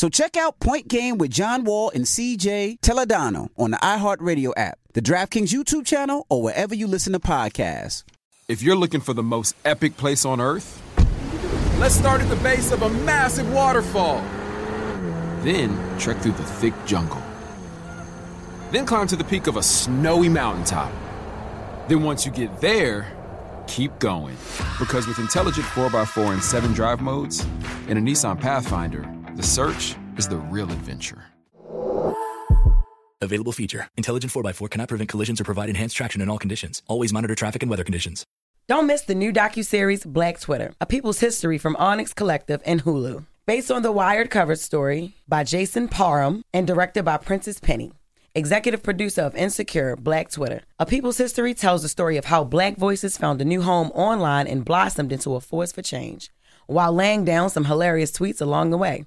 So check out Point Game with John Wall and CJ Toledano on the iHeartRadio app, the DraftKings YouTube channel, or wherever you listen to podcasts. If you're looking for the most epic place on earth, let's start at the base of a massive waterfall. Then trek through the thick jungle. Then climb to the peak of a snowy mountaintop. Then once you get there, keep going. Because with intelligent 4x4 and 7 drive modes and a Nissan Pathfinder, the search is the real adventure. Available feature. Intelligent 4x4 cannot prevent collisions or provide enhanced traction in all conditions. Always monitor traffic and weather conditions. Don't miss the new docuseries Black Twitter, A People's History from Onyx Collective and Hulu. Based on the Wired cover story by Jason Parham and directed by Prentice Penny. Executive producer of Insecure, Black Twitter. A People's History tells the story of how black voices found a new home online and blossomed into a force for change, while laying down some hilarious tweets along the way.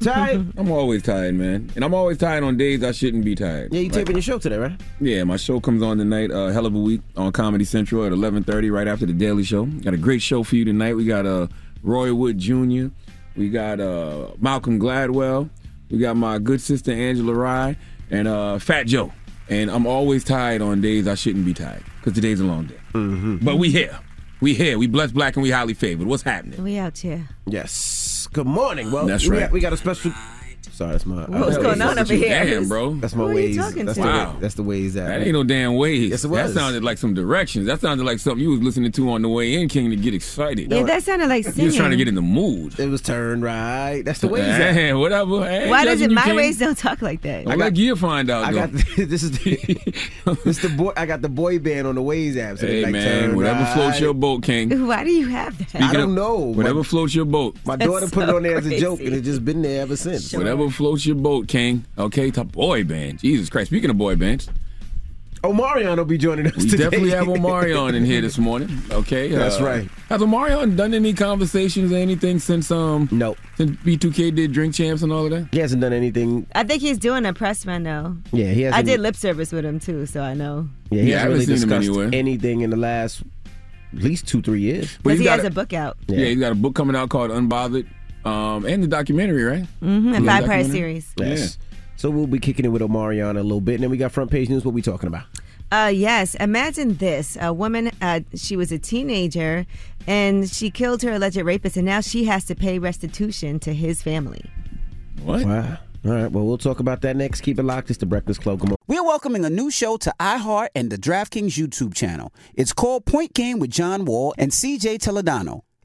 Tired? I'm always tired, man. And I'm always tired on days I shouldn't be tired. Yeah, you Like- taping your show today, right? Yeah, my show comes on tonight. Uh, hell of a week on Comedy Central at 11:30, right after the Daily Show. Got a great show for you tonight. We got uh, Roy Wood Jr. We got uh, Malcolm Gladwell. We got my good sister Angela Rye and uh, Fat Joe. And I'm always tired on days I shouldn't be tired because today's a long day. Mm-hmm. But we here. We here. We blessed, black, and we highly favored. What's happening? We out here. Yes. Good morning. Well, That's we right. Got, we got a special. Sorry, that's my. What's going on that's over here? Damn, bro. That's my Who ways. That's the Wow. way, that's the Waze that. That ain't no damn ways. Yes, it That sounded like some directions. That sounded like something you was listening to on the way in, King, to get excited. Yeah, that sounded like singing. You was trying to get in the mood. It was turned right. That's the Waze. that. Hey, whatever. Hey, Why does it my King. Waze don't talk like that? I got you find out. I though. got this is the, this the boy. I got the boy band on the Waze app. So hey like man, whatever right. floats your boat, King. Why do you have that? I don't know. Whatever floats your boat. my daughter put it on there as a joke, and it's just been there ever since. Sure. Whatever floats your boat, King. Okay, top boy band. Jesus Christ. Speaking of boy bands, Omarion will be joining us We today. definitely have Omarion in here this morning. Okay, uh, That's right. Has Omarion done any conversations or anything since um no since B2K did Drink Champs and all of that? He hasn't done anything. I think he's doing a press run though. Yeah, he hasn't. I did lip service with him too, so I know. Yeah, he Yeah, hasn't haven't really seen him discussed anywhere. anything in the last at least two, three years. But Because he got has a- a book out. Yeah. he's got a book coming out called Unbothered, um, and the documentary, right? Mm-hmm. A five part series. Yes. So we'll be kicking it with Omarion a little bit, and then we got front page news. What we talking about? Uh, yes. Imagine this: a woman. Uh, she was a teenager, and she killed her alleged rapist, and now she has to pay restitution to his family. What? Wow. All right. Well, we'll talk about that next. Keep it locked. It's the Breakfast Club. Come on. We're welcoming a new show to iHeart and the DraftKings YouTube channel. It's called Point Game with John Wall and CJ Toledano.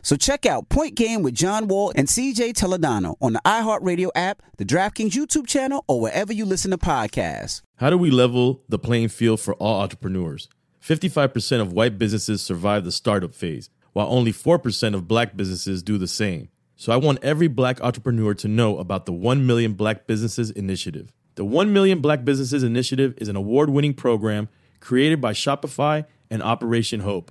So check out Point Game with John Wall and CJ Toledano on the iHeartRadio app, the DraftKings YouTube channel, or wherever you listen to podcasts. How do we level the playing field for all entrepreneurs? 55% of white businesses survive the startup phase, while only 4% of black businesses do the same. So I want every black entrepreneur to know about the 1 Million Black Businesses Initiative. The 1 Million Black Businesses Initiative is an award winning program created by Shopify and Operation Hope.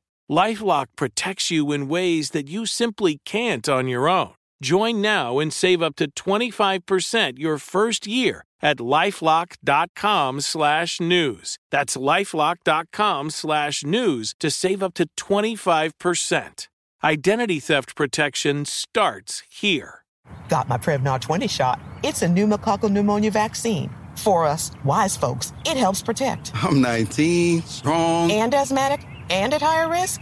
LifeLock protects you in ways that you simply can't on your own. Join now and save up to 25% your first year at lifelock.com slash news. That's lifelock.com slash news to save up to 25%. Identity theft protection starts here. Got my Prevnar 20 shot. It's a pneumococcal pneumonia vaccine. For us, wise folks, it helps protect. I'm 19, strong. And asthmatic and at higher risk?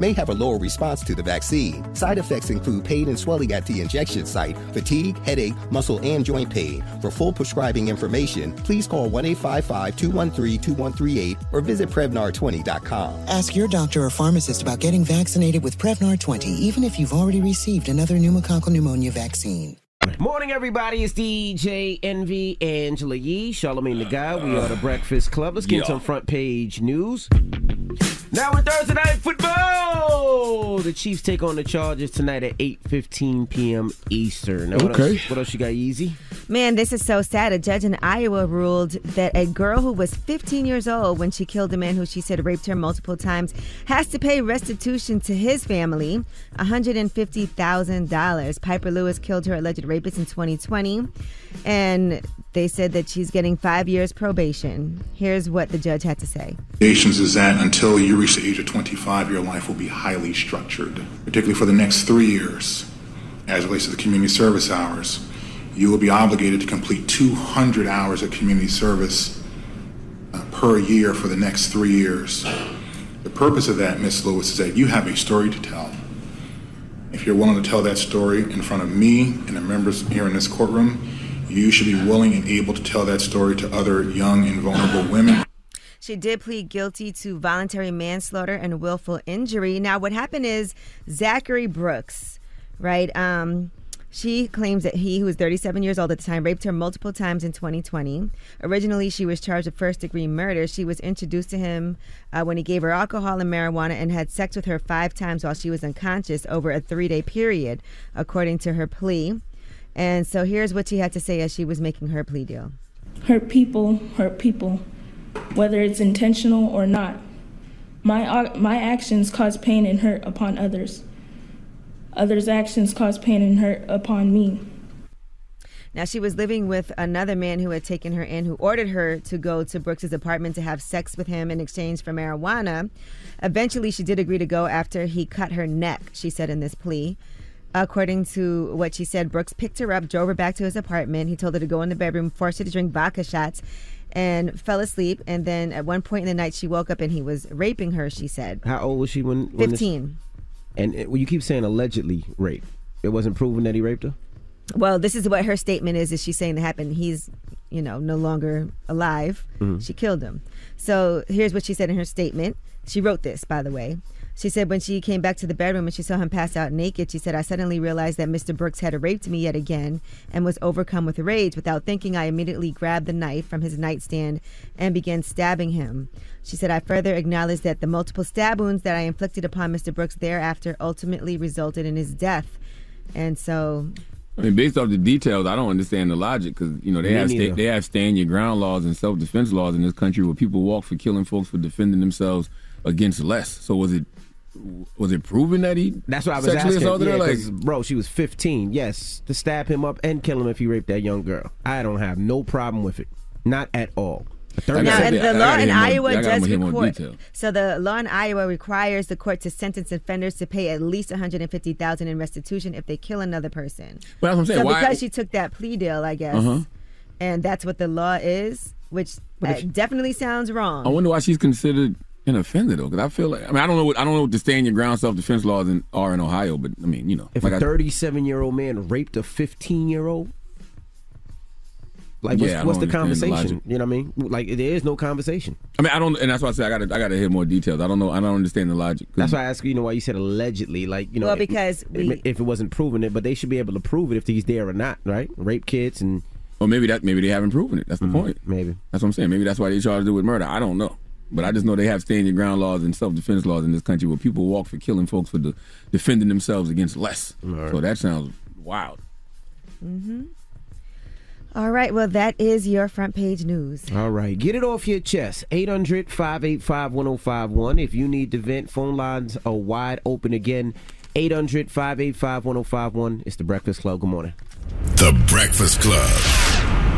may have a lower response to the vaccine. Side effects include pain and swelling at the injection site, fatigue, headache, muscle, and joint pain. For full prescribing information, please call 1 855 213 2138 or visit Prevnar20.com. Ask your doctor or pharmacist about getting vaccinated with Prevnar 20, even if you've already received another pneumococcal pneumonia vaccine. Morning, everybody. It's DJ Envy, Angela Yee, Charlamagne the Guy. We are the Breakfast Club. Let's get Yeah. some front page news. Now in Thursday night football, the Chiefs take on the Chargers tonight at 8:15 p.m. Eastern. Now, what Okay. Else, what else you got, Easy? Man, this is so sad. A judge in Iowa ruled that a girl who was 15 years old when she killed a man who she said raped her multiple times has to pay restitution to his family, $150,000. Pieper Lewis killed her alleged rapist in 2020, and they said that she's getting five years probation. Here's what the judge had to say. recommendations is that until you reach the age of 25, your life will be highly structured, particularly for the next three years. As it relates to the community service hours, you will be obligated to complete 200 hours of community service uh, per year for the next three years. The purpose of that, Ms. Lewis, is that you have a story to tell. If you're willing to tell that story in front of me and the members here in this courtroom, you should be willing and able to tell that story to other young and vulnerable women. She did plead guilty to voluntary manslaughter and willful injury. Now, what happened is Zachary Brooks, right? Um, she claims that he, who was 37 years old at the time, raped her multiple times in 2020. Originally, she was charged with first degree murder. She was introduced to him uh, when he gave her alcohol and marijuana and had sex with her five times while she was unconscious over a three day period, according to her plea. And so here's what she had to say as she was making her plea deal. Hurt people hurt people, whether it's intentional or not. My, my actions cause pain and hurt upon others. Others' actions cause pain and hurt upon me. Now, she was living with another man who had taken her in, who ordered her to go to Brooks's apartment to have sex with him in exchange for marijuana. Eventually, she did agree to go after he cut her neck, she said in this plea. According to what she said, Brooks picked her up, drove her back to his apartment. He told her to go in the bedroom, forced her to drink vodka shots, and fell asleep. And then at one point in the night, she woke up and he was raping her, she said. How old was she when? when this- 15. And it, well, you keep saying allegedly raped. It wasn't proven that he raped her. Well, this is what her statement is. Is she's saying that happened? He's, you know, no longer alive. Mhm. She killed him. So here's what she said in her statement. She wrote this, by the way. She said when she came back to the bedroom and she saw him pass out naked, she said, I suddenly realized that Mr. Brooks had raped me yet again and was overcome with rage. Without thinking, I immediately grabbed the knife from his nightstand and began stabbing him. She said, I further acknowledged that the multiple stab wounds that I inflicted upon Mr. Brooks thereafter ultimately resulted in his death. And so I mean, based off the details, I don't understand the logic because you know they Me have sta- they have stand your ground laws and self defense laws in this country where people walk for killing folks for defending themselves against less. So was it was it proven that he That's what I was asking. assaulted Yeah, her? Like, 'cause, bro, she was 15. Yes, to stab him up and kill him if he raped that young girl. I don't have no problem with it. Not at all. Now, and the law in Iowa I does hear more record. detail. So the law in Iowa requires the court to sentence offenders to pay at least one hundred and fifty thousand in restitution if they kill another person. But that's what I'm saying. So Why- because she took that plea deal, I guess, Uh-huh. and that's what the law is, which uh, if- definitely sounds wrong. I wonder why she's considered an offender though, because I feel like I mean I don't know what I don't know what the stand your ground self defense laws in, are in Ohio, but I mean you know If like a I- 37 year old man raped a 15 year old, Like, what's, Yeah, what's the don't the conversation? you know what I mean? Like, there is no conversation. I mean, I don't, and that's why I say I got to, I got to hear more details. I don't know, I don't understand the logic. That's why I ask you, you know, why you said allegedly, like, you know, Well, because it- we- if it wasn't proven it, but they should be able to prove it if he's there or not, right? Rape kids and. Or maybe that, maybe they haven't proven it. That's the mm-hmm. point. Maybe that's what I'm saying. Maybe that's why they charged it with murder. I don't know, but I just know they have stand your ground laws and self defense laws in this country where people walk for killing folks for the, defending themselves against less. So that sounds wild. Mm-hmm. All right. Well, that is your front page news. All right, get it off your chest. 800 585 1051. If you need to vent, phone lines are wide open again. 800 585 1051. It's the Breakfast Club. Good morning. The Breakfast Club.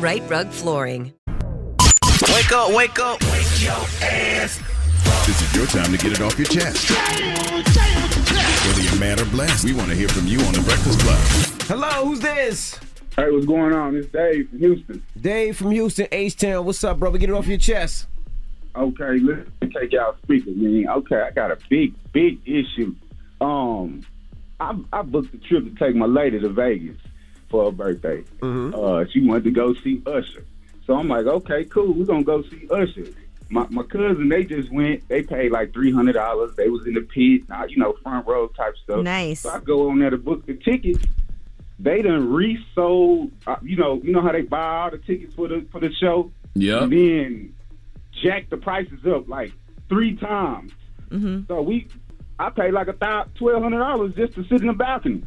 Rite Rug Flooring. Wake up, wake up. Wake your ass. This is your time to get it off your chest. Whether you're mad or blessed, we want to hear from you on the Breakfast Club. Hello, who's this? Hey, what's going on? It's Dave from Houston. Dave from Houston, H Town. What's up, brother? Get it off your chest. Okay, let's take y'all speakers, man. Okay, I got a big, big issue. Um, I, I booked a trip to take my lady to Vegas for her birthday. Uh, she wanted to go see Usher. So I'm like, okay, cool. We're gonna go see Usher. my, my cousin, they just went. They paid like three hundred dollars. They was in the pit, uh, you know, front row type stuff. Nice. So I go on there to book the tickets. They done resold. Uh, you know, you know how they buy all the tickets for the for the show. Yeah. And then jack the prices up like three times. Mm-hmm. So we, I paid like a thousand, twelve hundred dollars just to sit in the balcony.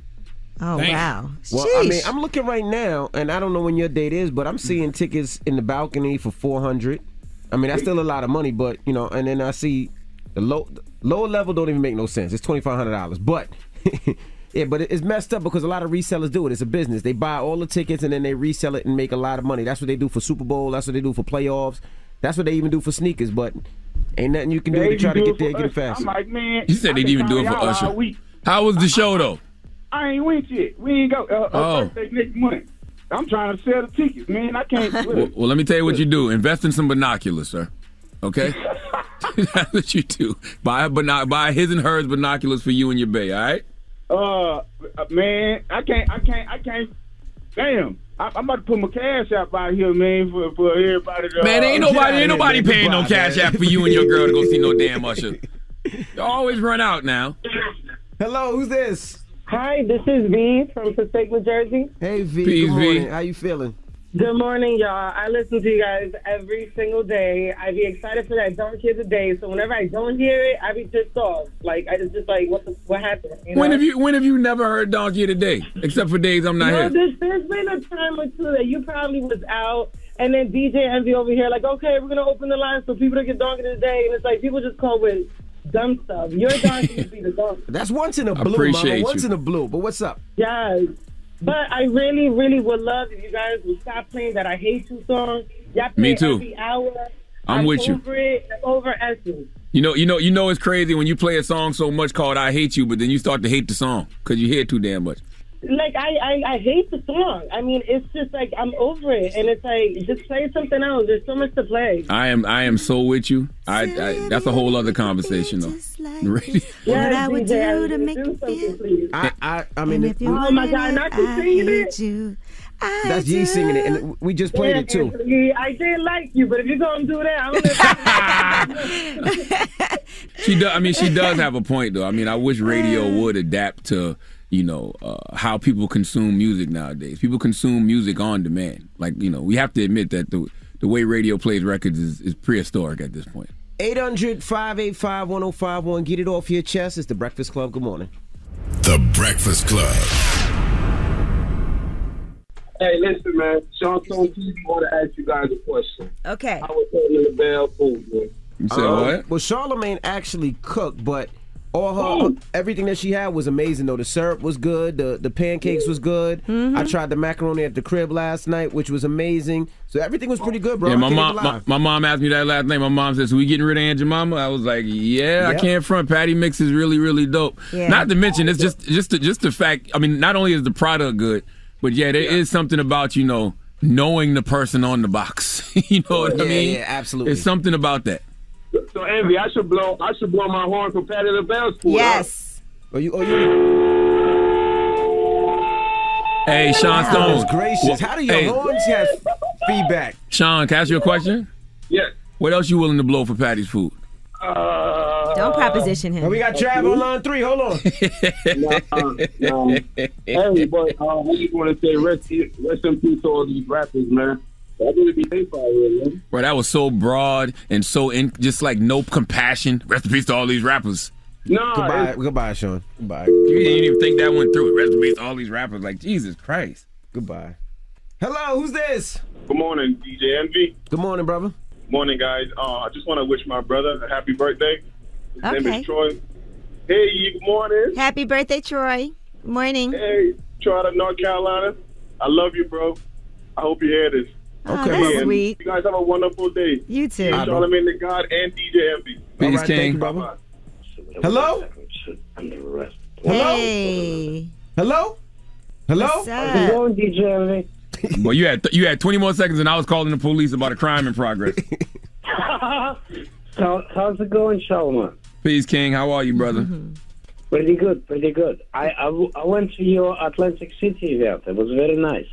Oh wow. Well, I mean, I'm looking right now, and I don't know when your date is, but I'm seeing tickets in the balcony for 400. I mean, that's still a lot of money, but you know, and then I see the low lower level don't even make no sense. It's twenty five hundred dollars, but. Yeah, but it's messed up because a lot of resellers do it. It's a business. They buy all the tickets and then they resell it and make a lot of money. That's what they do for Super Bowl. That's what they do for playoffs. That's what they even do for sneakers. But ain't nothing you can do They to try to get there, it get it faster. I'm like, man. You said they'd been even do it for y'all Usher. How was the show though? I ain't went yet. We ain't go. Uh, Oh. uh, birthday next month. I'm trying to sell the tickets, man. I can't. Well, well, let me tell you what you do. Invest in some binoculars, sir. Okay, that's what you do. Buy a bino- buy his and hers binoculars for you and your bay. All right. Uh, uh, man, I can't. I can't. I can't. Damn. I, I'm about to put my cash out out here, man, for, for everybody. To, Man, uh, ain't nobody, ain't nobody paying no cash app for you and your girl to go see no damn Usher. You always run out now. Hello, who's this? Hi, this is V from Passaic, New Jersey. Hey V, Peace, good V. morning. How you feeling? Good morning, y'all. I listen to you guys every single day. I be excited for that Donkey of the Day. So whenever I don't hear it, I be pissed off. Like I just just like what the, what happened? You When have you when have you never heard Donkey today? Except for days I'm not no, here. there's, there's been a time or two that you probably was out, and then DJ Envy over here, like, okay, we're gonna open the line so people to get donkey today, and it's like people just call with dumb stuff. Your donkey would be the donkey. That's once in a blue, appreciate mama. you. Once in a blue. But what's up? Yes. But I really, really would love if you guys would stop playing that I Hate You song. Y'all play Me too. every hour. I'm with you. over It. I'm over Essence. You know, you know, you know, it's crazy when you play a song so much called "I Hate You," but then you start to hate the song because you hear it too damn much. Like I, I, I hate the song. I mean, it's just like I'm over it, and it's like just play something else. There's so much to play. I am, I am so with you. I, I that's a whole other conversation though. Radio- Yes, I would DJ, do to do make you something, please. I, I, I mean, if you Oh my wanted God, it, not you I singing hate it. you. I that's G singing it, and we just played Yeah, it too. Anthony, I didn't like you, but if you're gonna do that, I don't know. She does. I mean, she does have a point though. I mean, I wish radio would adapt to you know uh, how people consume music nowadays. People consume music on demand. Like you know, we have to admit that the the way radio plays records is, is prehistoric at this point. 800 585 1051. Get it off your chest. It's the Breakfast Club. Good morning. The Breakfast Club. Hey, listen, man. Sean Stone TV want to ask you guys a question. Okay. I was holding the bell food, man. You said Um, what? Well, Charlamagne actually cooked, but all her everything that she had was amazing. Though the syrup was good, the the pancakes was good. Mm-hmm. I tried the macaroni at the crib last night, which was amazing. So everything was pretty good, bro. yeah, my mom, my, my mom asked me that last night. My mom says, "So we getting rid of Aunt Jemima?" I was like, "Yeah, I Yep. can't front. Patti mix is really, really dope. Yeah. Not to mention, it's just just the, just the fact. I mean, not only is the product good, but yeah, there is something about you know knowing the person on the box. you know what I mean? yeah, absolutely. There's something about that. So, Envy, I should blow. I should blow my horn for Patti LaBelle's food. Yes. Oh, you, oh, you. Hey, Sean Stone. Goodness gracious. How do your hey, horns have feedback? Sean, can I ask you a question? Yes. What else you willing to blow for Patti's food? Uh, Don't proposition him. Oh, we got Trav on line three. Hold on. nah, nah. hey, but uh, I just want to say rest, rest in peace to all these rappers, man. I really be safe out here, man. Bro, that was so broad and so in, just like no compassion. Rest in peace to all these rappers. Nah, Goodbye, it's- goodbye, Sean. Goodbye. You didn't even think that went through. Rest in peace to all these rappers. Like Jesus Christ. Goodbye. Hello, who's this? Good morning, DJ Envy. Good morning, brother. Morning, guys. Uh, I just want to wish my brother a happy birthday. His name is Troy. Hey, good morning. Happy birthday, Troy. Morning. Hey, Troy out of North Carolina. I love you, bro. I hope you hear this. Oh, Okay, that's sweet. You guys have a wonderful day. You too. All right, bro. Charlamagne the God and DJ Envy. Peace, All right, thank King. you, brother. Bye-bye. Hello? Hello? Hey. Hello? Hello? What's up? going, DJ Envy? Well, you had you had 20 more seconds, and I was calling the police about a crime in progress. So, how's it going, Charlamagne? Peace, King. How are you, brother? Mm-hmm. Pretty good, pretty good. I, I, w- I went to your Atlantic City event. It was very nice.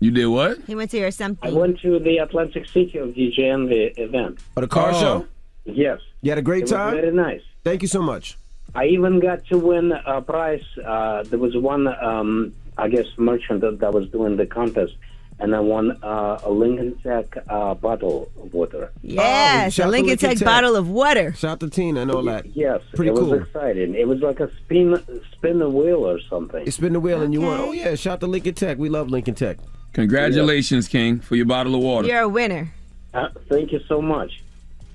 You did what? He went to your something. I went to the Atlantic City of DJ and the event. Oh, the car Oh. show? Yes. You had a great It was time? very nice. Thank you so much. I even got to win a prize. Uh, there was one, um, I guess, merchant that, that was doing the contest, and I won uh, a Lincoln Tech uh, bottle of water. Yes, shout a Lincoln Lincoln Tech Tech. bottle of water. Shout to Tina and all that. Yes, Pretty it cool. was exciting. It was like a spin, spin the wheel or something. You spin the wheel and you won. Oh yeah, shout to Lincoln Tech. We love Lincoln Tech. Congratulations, King, for your bottle of water. You're a winner. Uh, thank you so much.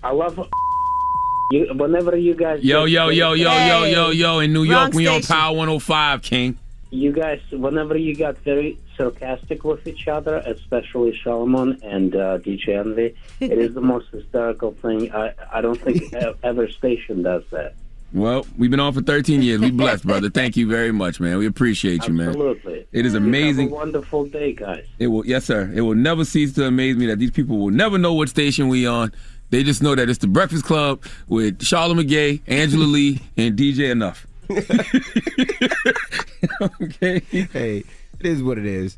I love you. Whenever you guys, Yo, yo, yo, yo, yo, yo, yo. In New York, Wrong York, we on station. Power 105, King. you guys, whenever you got very sarcastic with each other, especially Solomon and uh, DJ Envy, it is the most hysterical thing. I, I don't think e- ever station does that. Well, we've been on for 13 years. We blessed, brother. Thank you very much, man. We appreciate you, man. Absolutely. It is You amazing. Have a wonderful day, guys. It will, yes, sir. It will never cease to amaze me that these people will never know what station we on. They just know that it's the Breakfast Club with Charlotte McGay, Angela Lee, and DJ Enough. okay. Hey, it is what it is.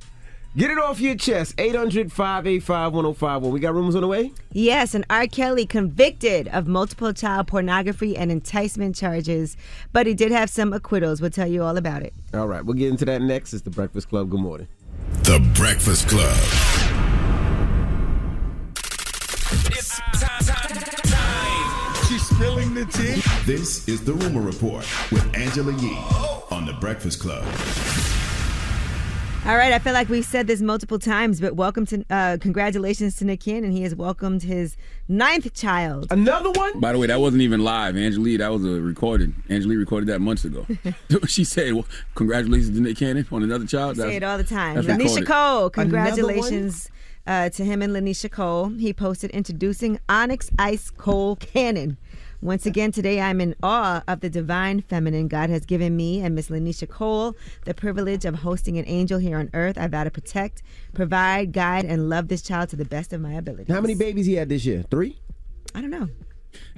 Get it off your chest. 800 585 1051. We got rumors on the way? Yes, and R. Kelly convicted of multiple child pornography and enticement charges, but he did have some acquittals. We'll tell you all about it. All right, we'll get into that next. It's the Breakfast Club. Good morning. The Breakfast Club. It's time. She's spilling the tea. This is the Rumor Report with Angela Yee oh. on the Breakfast Club. All right, I feel like we've said this multiple times, but welcome to, uh, congratulations to Nick Cannon. He has welcomed his ninth child. Another one? By the way, that wasn't even live, Angelique. That was a recorded. Angelique recorded that months ago. she said, well, "Congratulations to Nick Cannon on another child." Say it all the time. that's Lanisha. Cole, congratulations uh, to him and Lanisha Cole. He posted introducing Onyx Ice Cole Cannon. Once again, today I'm in awe of the divine feminine God has given me and Miss Lanisha Cole the privilege of hosting an angel here on earth. I vow to protect, provide, guide, and love this child to the best of my ability. How many babies he had this year? Three? I don't know.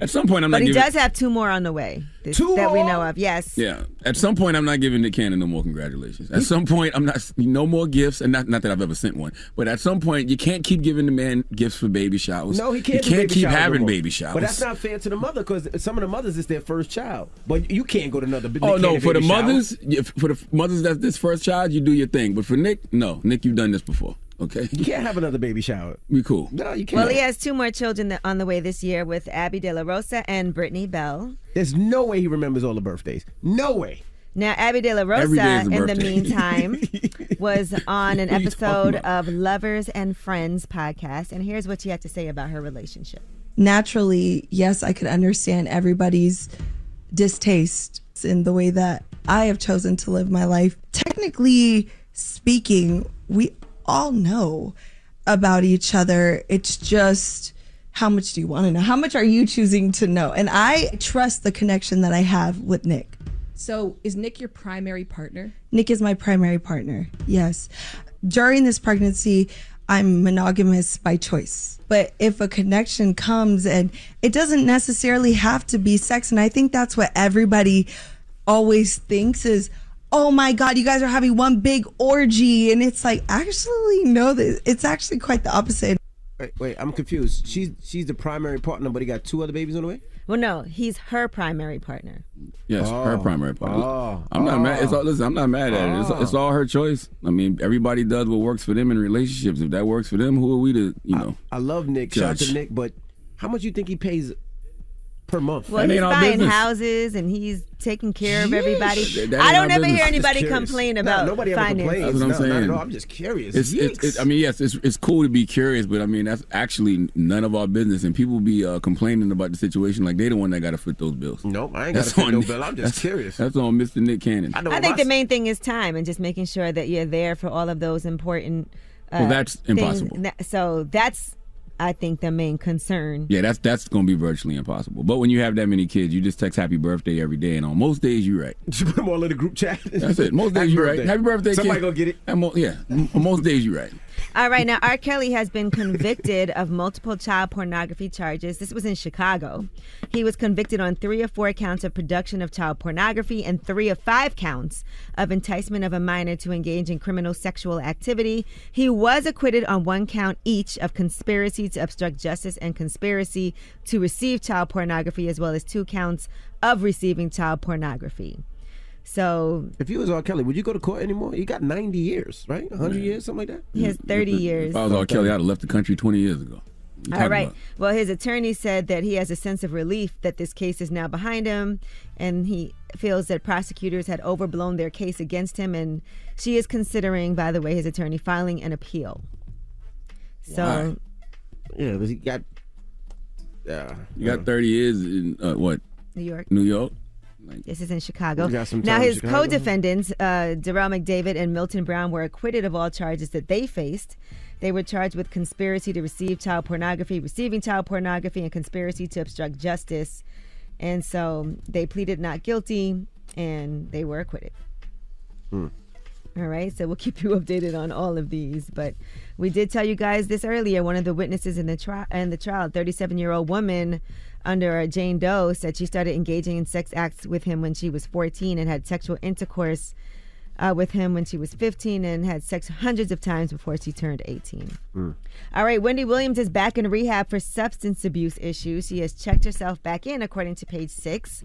At some point, I'm but not But he giving. does have two more on the way this- Two that we know of. Yes. Yeah. At some point, I'm not giving Nick Cannon no more congratulations. At some point, I'm not no more gifts, and not not that I've ever sent one. But at some point, you can't keep giving the man gifts for baby showers. No, he can't. You can't baby keep showers no having more. baby showers. But that's not fair to the mother because some of the mothers it's their first child. But you can't go to another. Nick Oh no! For the baby shower. mothers, yeah, for the mothers that's this first child, you do your thing. But for Nick, no. Nick, you've done this before. Okay. you can't have another baby shower. We cool. No, you can't. Well, he has two more children on the way this year with Abby De La Rosa and Brittany Bell. There's no way he remembers all the birthdays. No way. Now, Abby De La Rosa, is a in the meantime, was on an What are you episode of Lovers and Friends podcast. And here's what she had to say about her relationship. naturally, yes, I could understand everybody's distaste in the way that I have chosen to live my life. Technically speaking, we all know about each other. It's just how much do you want to know? How much are you choosing to know? And I trust the connection that I have with Nick. So, is Nick your primary partner? Nick is my primary partner. Yes. During this pregnancy, I'm monogamous by choice. But if a connection comes and it doesn't necessarily have to be sex and I think that's what everybody always thinks is oh my god, you guys are having one big orgy and it's like actually no, th- it's actually quite the opposite. Wait, wait, I'm confused. She's she's the primary partner, but he got two other babies on the way. Well, no, he's her primary partner. Yes, her Oh. primary partner. Oh. I'm not mad. It's all, listen, I'm not mad at it. It's, Oh. it's all her choice. I mean, everybody does what works for them in relationships. If that works for them, who are we to, you know? I love Nick. Shout out to Nick, but how much you think he pays per month? Well, he's buying houses and he's taking care of everybody. That- that I don't our ever hear anybody Just curious. complain No, about nobody ever finances. complains. That's what I'm No, saying. at. I'm just curious. It's, it's, Yikes. it, I mean, yes, it's, it's cool to be curious, but I mean, that's actually none of our business. And people be uh, complaining about the situation like they the one that got to foot those bills. Nope, I ain't gotta foot no bill. I'm just curious. That's on Mr. Nick Cannon. I I think the main thing is time and just making sure that you're there for all of those important. Uh, Well, that's impossible. That- So that's, I think, the main concern. Yeah, that's that's going to be virtually impossible. But when you have that many kids, you just text happy birthday every day, and on most days you're right. You put them all in the group chat. That's it. Most days Happy you're right. Happy birthday, Somebody kid. gonna get it. And mo- yeah, m- most days you're right. All right, now R. Kelly has been convicted of multiple child pornography charges. This was in Chicago. He was convicted on three or four counts of production of child pornography and three of five counts of enticement of a minor to engage in criminal sexual activity. He was acquitted on one count each of conspiracy to obstruct justice and conspiracy to receive child pornography, as well as two counts of receiving child pornography. So If you was R. Kelly, would you go to court anymore? You got 90 years, right? 100 years, something like that? he has 30 years. If I was R. Kelly, I'd have left the country 20 years ago. You All talking right. about- Well, his attorney said that he has a sense of relief that this case is now behind him, and he feels that prosecutors had overblown their case against him. And she is considering, by the way, his attorney filing an appeal. So, Why? Yeah, but he got. Uh, You got 30 years in uh, what? New York. New York. This is in Chicago. Now, his Chicago? co-defendants, uh, Derrel McDavid and Milton Brown, were acquitted of all charges that they faced. They were charged with conspiracy to receive child pornography, receiving child pornography, and conspiracy to obstruct justice. And so they pleaded not guilty, and they were acquitted. Hmm. All right, so we'll keep you updated on all of these. But we did tell you guys this earlier. One of the witnesses in the trial, in the trial, 37 year old woman under Jane Doe, said she started engaging in sex acts with him when she was 14 and had sexual intercourse uh, with him when she was 15 and had sex hundreds of times before she turned 18. All right, Wendy Williams is back in rehab for substance abuse issues. She has checked herself back in, according to page six.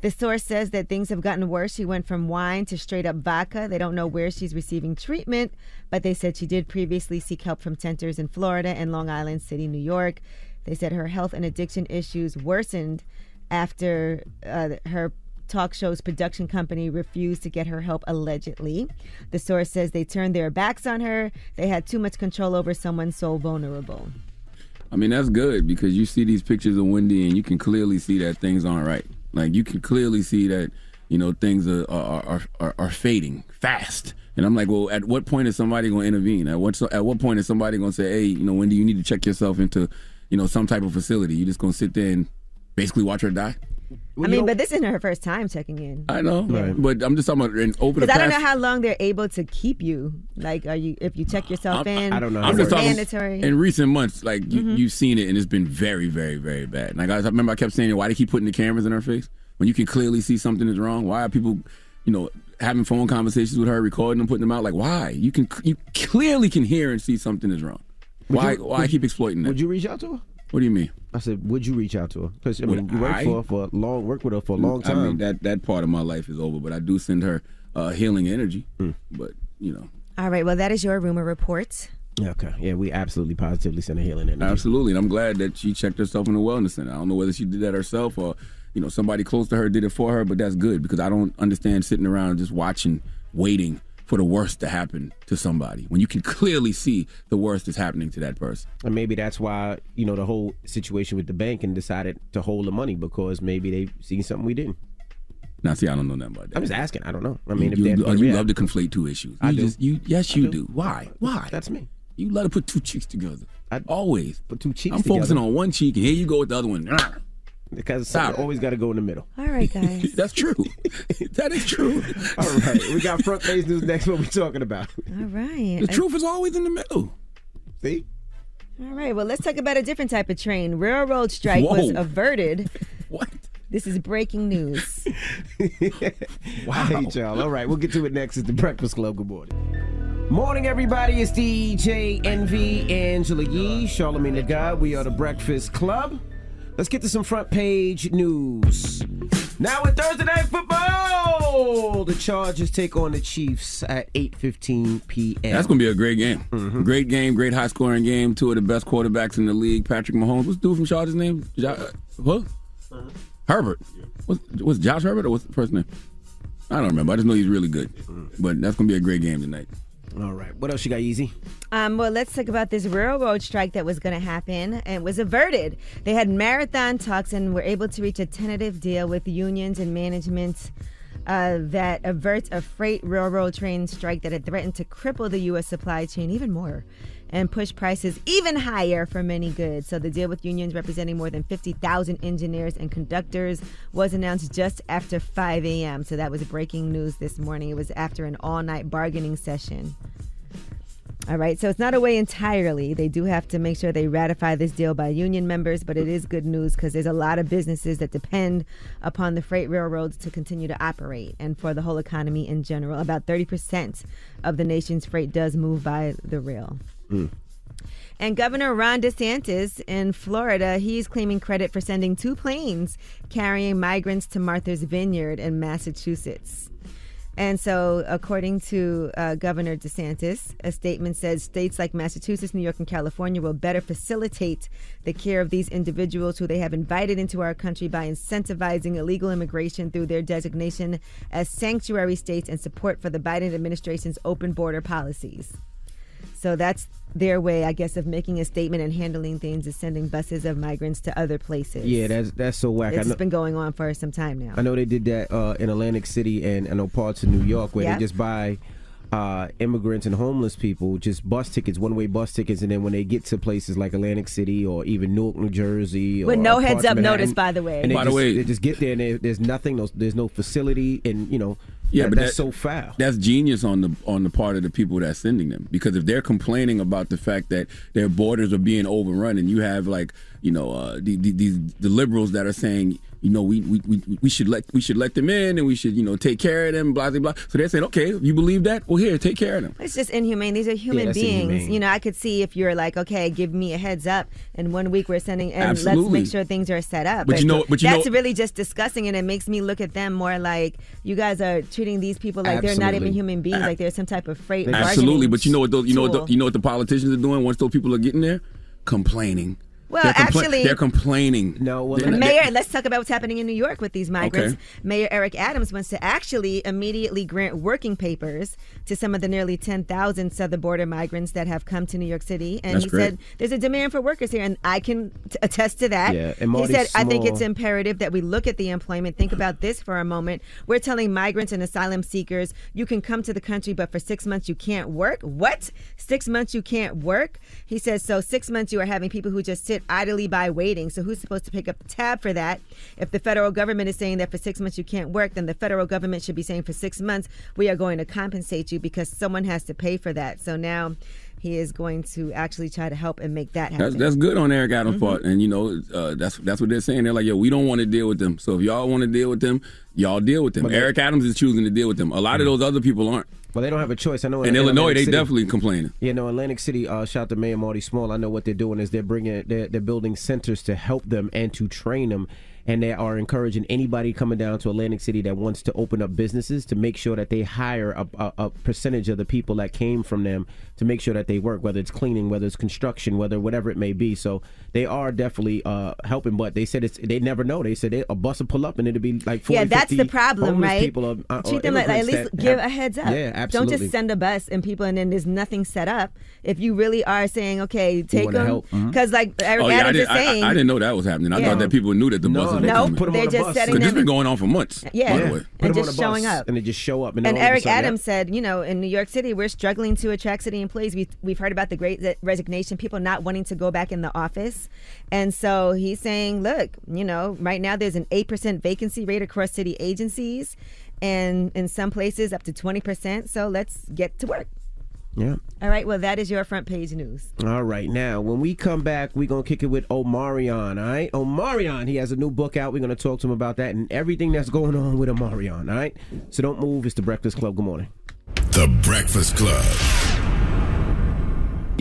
The source says that things have gotten worse. She went from wine to straight up vodka. They don't know where she's receiving treatment, but they said she did previously seek help from centers in Florida and Long Island City, New York. They said her health and addiction issues worsened after uh, her talk show's production company refused to get her help allegedly. The source says they turned their backs on her. They had too much control over someone so vulnerable. I mean, that's good because you see these pictures of Wendy and you can clearly see that things aren't right. Like you can clearly see that you know things are are are, are, are fading fast. And I'm like, well, at what point is somebody going to intervene? At what at what point is somebody going to say, hey, you know, Wendy, you need to check yourself into, you know, some type of facility? You just going to sit there and basically watch her die? I mean, but this isn't her first time checking in. I know, but I'm just talking about in over the Because I don't know how long they're able to keep you. Like, are you if you check yourself in? I don't know. I'm Is just talking mandatory? in recent months. Like you, Mhm. you've seen it, and it's been very, very, very bad. Like I remember, I kept saying, "Why they keep putting the cameras in her face when you can clearly see something is wrong? Why are people, you know, having phone conversations with her, recording them, putting them out? Like why? You can you clearly can hear and see something is wrong. Would Why? you- why would- keep exploiting that? Would you reach out to her? What do you mean? I said, would you reach out to her? Because I Would mean, you worked I? for her for a long, worked with her for a long time. I mean that that part of my life is over, but I do send her uh, healing energy. Hmm. But you know, All right. Well, that is your rumor report. Okay. Yeah, we absolutely positively send a healing energy. Absolutely, and I'm glad that she checked herself in the wellness center. I don't know whether she did that herself or, you know, somebody close to her did it for her, but that's good because I don't understand sitting around just watching, waiting for the worst to happen to somebody when you can clearly see the worst is happening to that person. And maybe that's why you know the whole situation with the bank and decided to hold the money because maybe they seen something we didn't. Now, see, I don't know nothing about that. I'm just asking. I don't know. I mean, you, they you, you love to conflate two issues. I You do. just- you, yes, you do. do. Why? Why? That's me. You love to put two cheeks together. I Always. Put two cheeks I'm focusing on one cheek, and here you go with the other one. Ah. Because Stop. always got to go in the middle. All right, guys. That's true. that is true. All right, we got front page news next. What we talking about? All right. The truth is always in the middle. See? All right. Well, let's talk about a different type of train. Railroad strike was averted. what? This is breaking news. Wow. I hate y'all. All right, we'll get to it next. It's the Breakfast Club. Good morning. Morning, everybody. It's DJ Envy, Angela Yee, Charlamagne the God. We are the Breakfast Club. Let's get to some front page news. Now with Thursday Night Football, the Chargers take on the Chiefs at 8:15 p.m. That's going to be a great game. Mm-hmm. Great game, great high scoring game. Two of the best quarterbacks in the league. Patrick Mahomes. What's the dude from Chargers' name? Jo- what? Herbert. What's, what's Josh Herbert or what's the first name? I don't remember. I just know he's really good. But that's going to be a great game tonight. All right. What else you got, Easy? Um, well, let's talk about this railroad strike that was going to happen and was averted. They had marathon talks and were able to reach a tentative deal with unions and management uh, that averts a freight railroad train strike that had threatened to cripple the U.S. supply chain even more and push prices even higher for many goods. So the deal with unions representing more than 50,000 engineers and conductors was announced just after 5 a.m. So that was breaking news this morning. It was after an all-night bargaining session. All right, so it's not away entirely. They do have to make sure they ratify this deal by union members, but it is good news because there's a lot of businesses that depend upon the freight railroads to continue to operate and for the whole economy in general. About 30% of the nation's freight does move by the rail. And Governor Ron DeSantis in Florida, he's claiming credit for sending two planes carrying migrants to Martha's Vineyard in Massachusetts. And so, according to uh, Governor DeSantis, a statement says states like Massachusetts, New York, and California will better facilitate the care of these individuals who they have invited into our country by incentivizing illegal immigration through their designation as sanctuary states and support for the Biden administration's open border policies. So that's their way, I guess, of making a statement and handling things is sending buses of migrants to other places. Yeah, that's that's so whack. I It's know, been going on for some time now. I know they did that uh, in Atlantic City and I know parts of New York where Yeah. they just buy uh, immigrants and homeless people just bus tickets, one way bus tickets, and then when they get to places like Atlantic City or even Newark, New Jersey, With no heads up notice, by the way. And By the just, way- they just get there and there, there's nothing, there's no facility, and you know, Yeah, that- but that's that- so foul. That's genius on the on the part of the people that's sending them. Because if they're complaining about the fact that their borders are being overrun, and you have like you know uh, the, the, these the liberals that are saying you know we, we, we, we should let we should let them in and we should you know take care of them blah blah blah. So they're saying okay, you believe that, well here take care of them. It's just inhumane. These are human that's beings. inhumane. You know, I could see if you're like, okay, give me a heads up, and one week we're sending, and let's make sure things are set up. But you know- but you that's know- really just disgusting, and it makes me look at them more like you guys are treating these people like they're not even human beings, like they're some type of freight. Absolutely, but you know what those you know what the, you know what the politicians are doing once those people are getting there, complaining. Well, They're compla- actually- they're complaining. No, They're- And Mayor, let's talk about what's happening in New York with these migrants. Okay. Mayor Eric Adams wants to actually immediately grant working papers to some of the nearly 10,000 southern border migrants that have come to New York City. And That's he great. said there's a demand for workers here, and I can t- attest to that. Yeah, and he Marty said, I think it's imperative that we look at the employment. Think about this for a moment. We're telling migrants and asylum seekers, you can come to the country, but for six months you can't work. What? Six months you can't work? He says, so six months you are having people who just sit idly by waiting. So who's supposed to pick up the tab for that? If the federal government is saying that for six months you can't work, then the federal government should be saying for six months we are going to compensate you because someone has to pay for that. So now he is going to actually try to help and make that happen. That's that's good on Eric Adams' Mhm. part, and you know uh, that's that's what they're saying. They're like, yo, we don't want to deal with them. So if y'all want to deal with them, y'all deal with them. But they- Eric Adams is choosing to deal with them. A lot of those other people aren't. Well, they don't have a choice. I know In Illinois, Atlantic they City- definitely complaining. Yeah, no, Atlantic City. Uh, shout to Mayor Marty Small. I know what they're doing is they're bringing they're, they're building centers to help them and to train them, and they are encouraging anybody coming down to Atlantic City that wants to open up businesses to make sure that they hire a, a, a percentage of the people that came from them to make sure that they work, whether it's cleaning, whether it's construction, whether whatever it may be. So they are definitely uh, helping. But they said it's they never know. They said they, a bus will pull up and it'll be like 40, yeah, that's the problem, right? People or, uh, Treat them like, like, at least give have- a heads up. Yeah, absolutely. Don't just send a bus and people, and then there's nothing set up. If you really are saying, okay, take wanna them, help. Because like Eric oh yeah, I, Adams did, is I, saying, I, I didn't know that was happening. I Yeah. thought that people knew that the No, bus was they coming. put 'em They're on just bus. setting But this them- been going on for months. Yeah. by the way. And just showing up. and they just show up. And, And then all of a Eric Adams said, you know, in New York City, we're struggling to attract city employees. We've, we've heard about the great resignation, people not wanting to go back in the office. And so he's saying, look, you know, right now there's an 8% vacancy rate across city agencies, and in some places up to 20%. So let's get to work. Yeah. All right, well, that is your front page news. All right, now when we come back, we're gonna kick it with Omarion. All right, Omarion. He has a new book out. We're gonna talk to him about that and everything that's going on with Omarion. All right, so don't move. It's the Breakfast Club. Good morning. The Breakfast Club.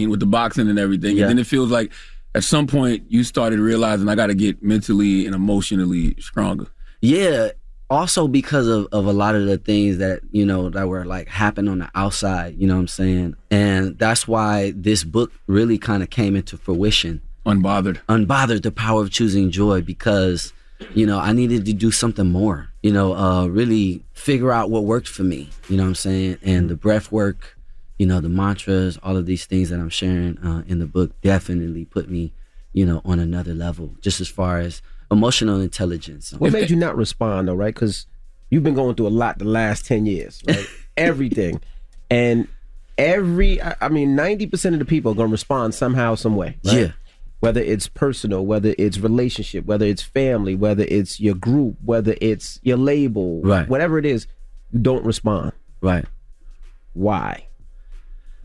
with the boxing and everything. And then it feels like at some point you started realizing I got to get mentally and emotionally stronger. Yeah. Also because of, of a lot of the things that, you know, that were like happen on the outside, you know what I'm saying? And that's why this book really kind of came into fruition. Unbothered. Unbothered, the power of choosing joy because, you know, I needed to do something more, you know, uh, really figure out what worked for me, you know what I'm saying? And the breath work, you know, the mantras, all of these things that I'm sharing uh, in the book definitely put me, you know, on another level, just as far as emotional intelligence. What made you not respond though? Right, because you've been going through a lot the last ten years. Right, everything, and every. I mean, ninety percent of the people are gonna respond somehow, some way. Right? Yeah. Whether it's personal, whether it's relationship, whether it's family, whether it's your group, whether it's your label, Right. Whatever it is, you don't respond. Right. Why?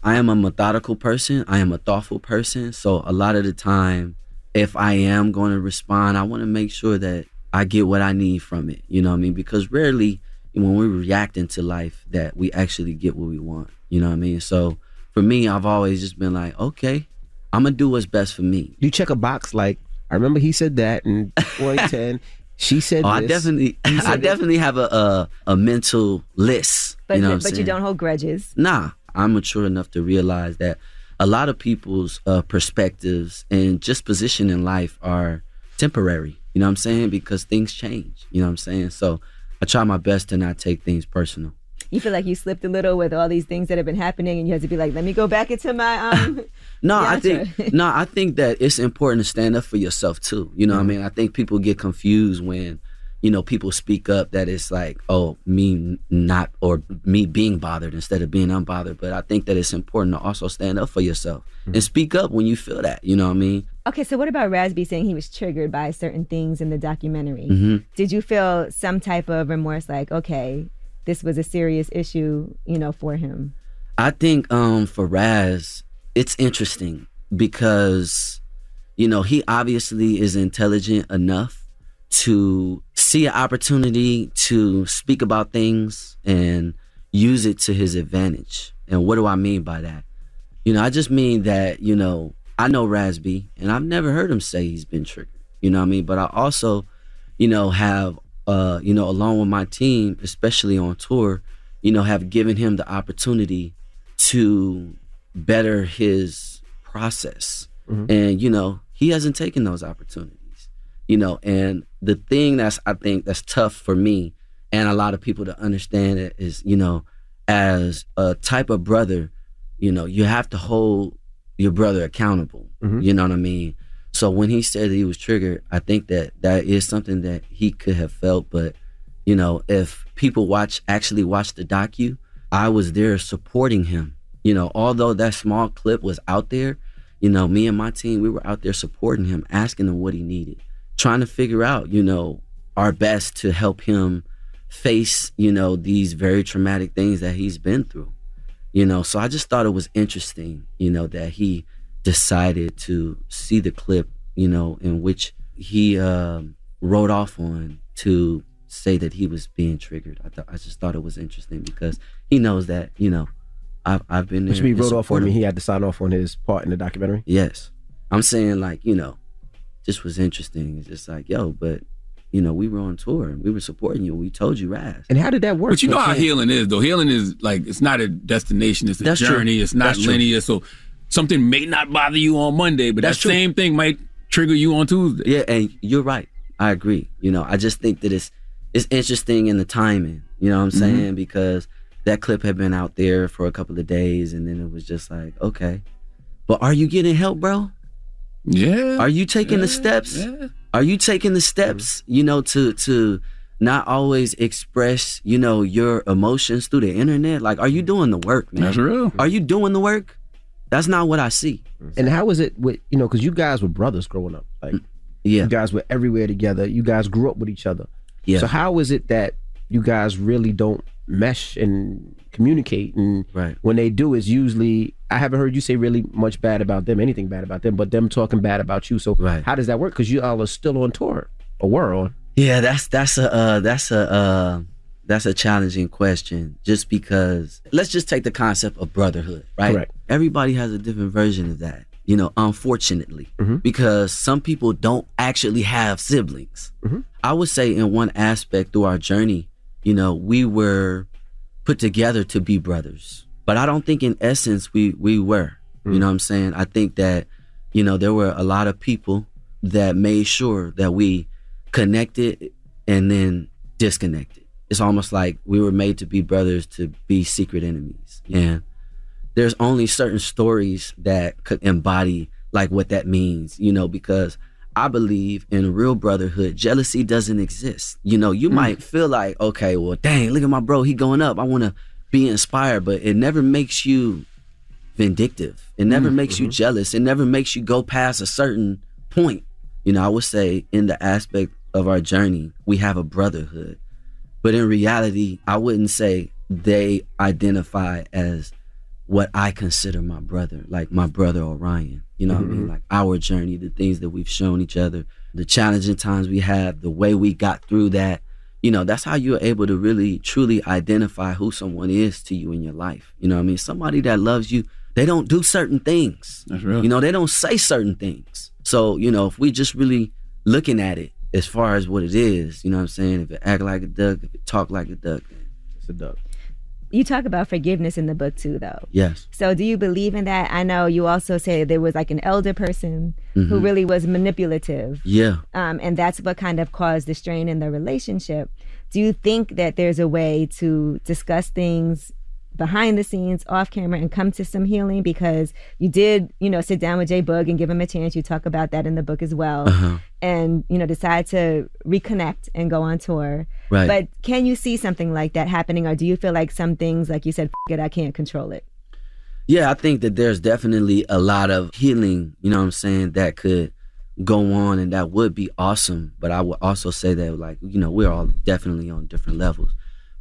I am a methodical person. I am a thoughtful person. So a lot of the time, if I am going to respond, I want to make sure that I get what I need from it. You know what I mean? Because rarely when we're reacting to life that we actually get what we want. You know what I mean? So for me, I've always just been like, okay, I'm gonna do what's best for me. You check a box like I remember he said that in 2010. she said Oh, I definitely, He I said this. definitely have a a, a mental list. But you know what I'm but you don't hold grudges. Nah, I'm mature enough to realize that a lot of people's uh, perspectives and just position in life are temporary. You know what I'm saying? Because things change. You know what I'm saying? So I try my best to not take things personal. You feel like you slipped a little with all these things that have been happening, and you had to be like, "Let me go back into my um." No, I think no, I think that it's important to stand up for yourself too. You know what I mean? I think people get confused when, you know, people speak up that it's like, oh, me not or me being bothered instead of being unbothered. But I think that it's important to also stand up for yourself and speak up when you feel that. You know what I mean? Okay, so what about Raz B saying he was triggered by certain things in the documentary? Mhm. Did you feel some type of remorse, like, okay, this was a serious issue, you know, for him? I think um for Raz, it's interesting because you know he obviously is intelligent enough to see an opportunity to speak about things and use it to his advantage. And what do I mean by that? You know, I just mean that, you know, I know Raz B and I've never heard him say he's been triggered. You know what I mean? But I also, you know, have uh, you know, along with my team, especially on tour, you know, have given him the opportunity to better his process. And, you know, he hasn't taken those opportunities. You know, and the thing that's I think that's tough for me and a lot of people to understand it is, you know, as a type of brother, you know, you have to hold your brother accountable. Mhm. You know what I mean? So when he said that he was triggered, I think that that is something that he could have felt. But you know, if people watch actually watch the docu, I was there supporting him. You know, although that small clip was out there, you know, me and my team, we were out there supporting him, asking him what he needed, trying to figure out, you know, our best to help him face, you know, these very traumatic things that he's been through. You know, so I just thought it was interesting, you know, that he decided to see the clip, you know, in which he um, wrote off on to say that he was being triggered. I thought I just thought it was interesting because he knows that, you know, I've I've been there. Which he wrote off on me. He had to sign off on his part in the documentary. Yes. I'm saying like, you know, just was interesting. It's just like, yo, but you know, we were on tour and we were supporting you. We told you Raz. And how did that work? But you know how healing is, though. Healing is like it's not a destination; it's a That's true. journey. It's not That's true. linear. So something may not bother you on Monday, but That's that true. same thing might trigger you on Tuesday. Yeah, and you're right. I agree. You know, I just think that it's it's interesting in the timing. You know what I'm Mhm. saying? Because that clip had been out there for a couple of days, and then it was just like, okay, but are you getting help, bro? Yeah. Are you taking the steps? Are you taking the steps? You know, to to not always express, you know, your emotions through the internet. Like, are you mm. doing the work, man? That's real. Are you doing the work? That's not what I see. Mm. And how is it with you know because you guys were brothers growing up, like mm. yeah, you guys were everywhere together. You guys grew up with each other. Yeah. So how is it that you guys really don't mesh and communicate? And right. when they do, it's usually I haven't heard you say really much bad about them, anything bad about them, but them talking bad about you. So how does that work? Because you all are still on tour, or were on. Yeah, that's that's a uh, that's a uh, that's a challenging question. Just because let's just take the concept of brotherhood, right? Correct. Everybody has a different version of that. You know, unfortunately, Mm-hmm. because some people don't actually have siblings. Mhm. I would say in one aspect through our journey, you know, we were put together to be brothers. But I don't think in essence we we were. You hmm. know what I'm saying? I think that, you know, there were a lot of people that made sure that we connected and then disconnected. It's almost like we were made to be brothers to be secret enemies. Hmm. And there's only certain stories that could embody like what that means, you know, because I believe in real brotherhood, jealousy doesn't exist. You know, you might feel like, okay, well, dang, look at my bro, he going up. I want to be inspired, but it never makes you vindictive. It never Mm, makes you jealous. It never makes you go past a certain point. You know, I would say in the aspect of our journey, we have a brotherhood. But in reality, I wouldn't say they identify as what I consider my brother, like my brother Orion. You know what I mean? Mhm. Like our journey, the things that we've shown each other, the challenging times we have, the way we got through that. You know, that's how you're able to really truly identify who someone is to you in your life. You know what I mean? Somebody that loves you, they don't do certain things. That's real. You know, they don't say certain things. So, you know, if we just really looking at it as far as what it is, you know what I'm saying? If it act like a duck, if it talk like a duck, it's a duck. You talk about forgiveness in the book too, though. Yes. So, do you believe in that? I know you also say there was like an elder person who Mhm. really was manipulative. Yeah. Um, and that's what kind of caused the strain in the relationship. Do you think that there's a way to discuss things behind the scenes, off camera, and come to some healing? Because you did, you know, sit down with J-Boog and give him a chance. You talk about that in the book as well. Uh-huh. And, you know, decide to reconnect and go on tour. Right. But can you see something like that happening? Or do you feel like some things, like you said, F- it, I can't control it? Yeah, I think that there's definitely a lot of healing, you know what I'm saying, that could go on and that would be awesome. But I would also say that, like, you know, we're all definitely on different levels.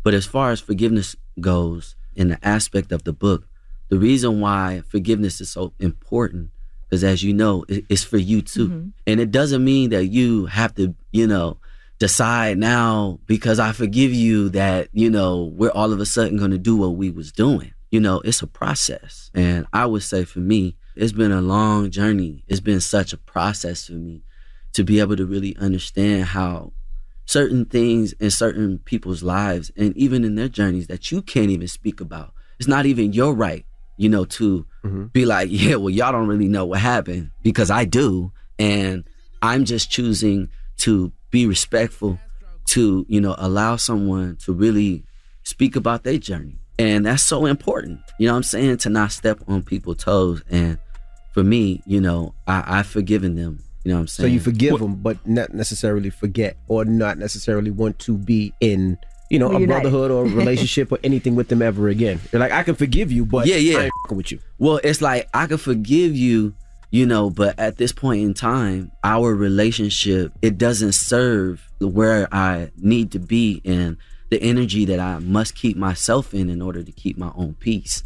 But as far as forgiveness goes, in the aspect of the book, the reason why forgiveness is so important is, as you know, it's for you too. Mm-hmm. And it doesn't mean that you have to, you know, decide now because I forgive you that, you know, we're all of a sudden going to do what we was doing. You know, it's a process. And I would say for me, it's been a long journey. It's been such a process for me to be able to really understand how certain things in certain people's lives and even in their journeys that you can't even speak about. It's not even your right, you know, to mm-hmm. be like, yeah, well, y'all don't really know what happened because I do. And I'm just choosing to be respectful to, you know, allow someone to really speak about their journey. And that's so important. You know what I'm saying? To not step on people's toes. And for me, you know, I, I've forgiven them. You know what I'm saying? So you forgive them, but not necessarily forget, or not necessarily want to be in, you know, a brotherhood or a relationship or anything with them ever again. You're like, I can forgive you, but Yeah, yeah. I ain't with you. Well, it's like I can forgive you, you know, but at this point in time, our relationship it doesn't serve where I need to be and the energy that I must keep myself in in order to keep my own peace.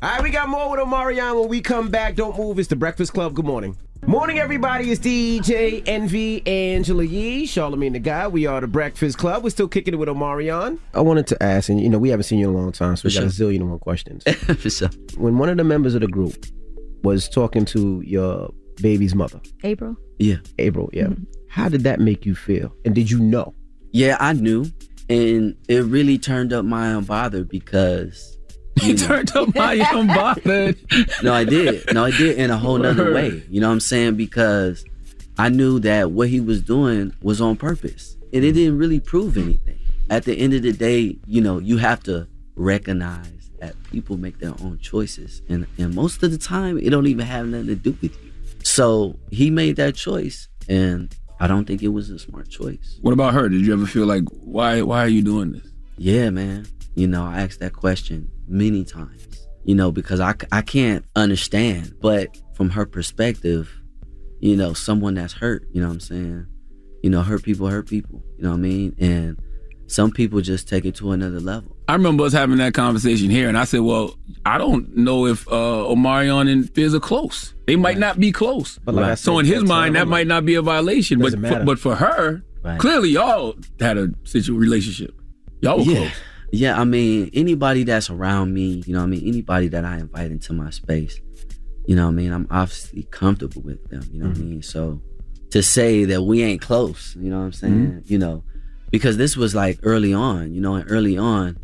All right, we got more with Omarion when we come back. Don't move. It's the Breakfast Club. Good morning. Morning, everybody. It's DJ Envy, Angela Yee, Charlamagne the Guy. We are the Breakfast Club. We're still kicking it with Omarion. I wanted to ask, and you know, we haven't seen you in a long time, so we For got a zillion and one questions. For sure. When one of the members of the group was talking to your baby's mother, April? Yeah. April, yeah. Mm-hmm. How did that make you feel? And did you know? Yeah, I knew. And it really turned up my unbothered because you turned up my unbothered. no, I did. No, I did in a whole nother way. You know what I'm saying? Because I knew that what he was doing was on purpose. And it didn't really prove anything. At the end of the day, you know, you have to recognize that people make their own choices. And and most of the time it don't even have nothing to do with you. So he made that choice and I don't think it was a smart choice. What about her? Did you ever feel like why why are you doing this? Yeah, man. You know, I asked that question many times, you know, because I, I can't understand. But from her perspective, you know, someone that's hurt, you know what I'm saying? You know, hurt people hurt people, you know what I mean? And some people just take it to another level. I remember us having that conversation here, and I said, "Well, I don't know if uh, Omarion and Fizz are close. They might not be close. But like I so in his mind, that might not be a violation. But Doesn't for, but for her, Right. clearly y'all had a situ relationship. Y'all were yeah. close. Yeah, I mean, anybody that's around me, you know what I mean? Anybody that I invite into my space, you know what I mean? I'm obviously comfortable with them, you know what I mm-hmm. mean? So to say that we ain't close, you know what I'm mm-hmm. saying? You know, because this was like early on, you know, and early on,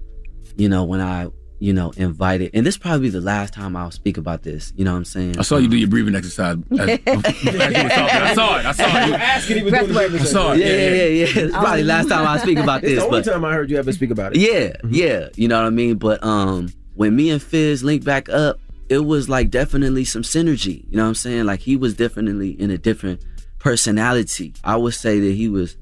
you know, when I, you know, invited, and this probably the last time I'll speak about this, you know what I'm saying? I saw you do your breathing exercise. As, as you were talking. I saw it. I saw it. Asking he was doing I saw it. Yeah, yeah, yeah, yeah. It's probably the last time I speak about It's this. the only but time I heard you ever speak about it. Yeah, yeah. You know what I mean? But um when me and Fizz linked back up, it was like definitely some synergy. You know what I'm saying? Like he was definitely in a different personality. I would say that he was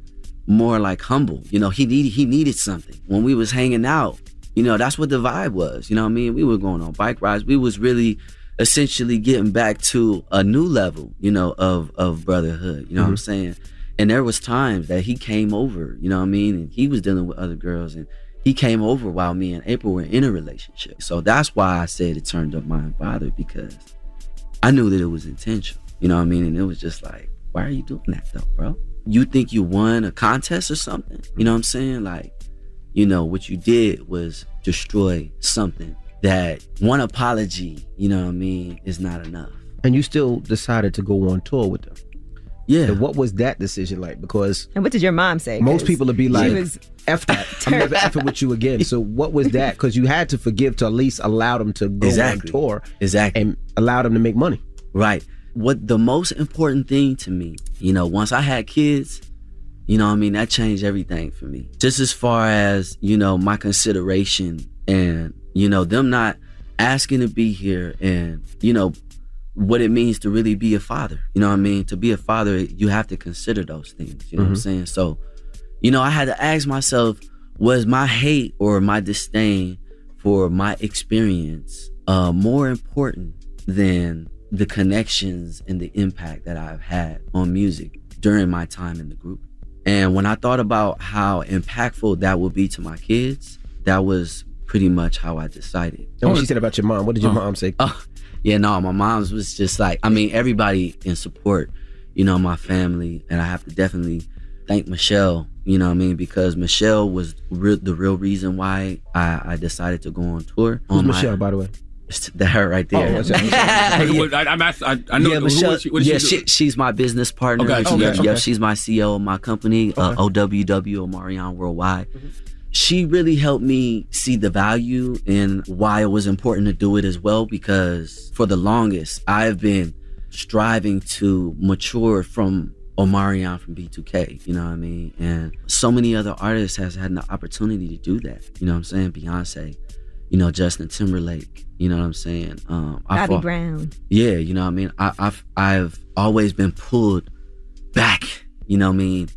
more like humble. You know, he needed he needed something. When we was hanging out, you know, that's what the vibe was. You know what I mean? We were going on bike rides. We was really essentially getting back to a new level, you know, of of brotherhood. You know what I'm Mhm. saying? And there was times that he came over, you know what I mean, and he was dealing with other girls and he came over while me and April were in a relationship. So that's why I said it turned up my father because I knew that it was intentional. You know what I mean? And it was just like, why are you doing that though, bro? You think you won a contest or something? You know what I'm saying? Like, you know, what you did was destroy something that one apology, you know what I mean, is not enough. And you still decided to go on tour with them. Yeah. So what was that decision like? Because And what did your mom say? Most people would be she like, was- F that. I'm never effing with you again. So what was that? Because you had to forgive to at least allow them to go Exactly. on tour. Exactly. And allow them to make money. Right. What the most important thing to me, you know, once I had kids, you know what I mean, that changed everything for me. Just as far as, you know, my consideration and, you know, them not asking to be here and, you know, what it means to really be a father. You know what I mean? To be a father, you have to consider those things. You know what I'm Mhm. saying? So, you know, I had to ask myself, was my hate or my disdain for my experience uh, more important than the connections and the impact that I've had on music during my time in the group? And when I thought about how impactful that would be to my kids, that was pretty much how I decided. And what she said about your mom, what did your Oh. mom say? Oh, yeah, no, my mom's was just like, I mean, everybody in support, you know, my family. And I have to definitely thank Michelle, you know what I mean? Because Michelle was re- the real reason why I, I decided to go on tour. Who's on my- Michelle, by the way? It's that her right there. Oh, what's that? Yeah. I, I'm asked, I, I know yeah, who Michelle. is she, yeah, she, she's my business partner. Oh, gotcha, yeah, gotcha. yeah, she's my CEO of my company, uh, OWW Omarion Worldwide. She really helped me see the value and why it was important to do it as well. Because for the longest, I've been striving to mature from Omarion from B2K. You know what I mean? And so many other artists has had the opportunity to do that. You know what I'm saying? Beyonce. You know Justin Timberlake. You know what I'm saying? Um, I Bobby fought- Brown. yeah, you know what I mean? I, I've I've always been pulled back, you know what I mean?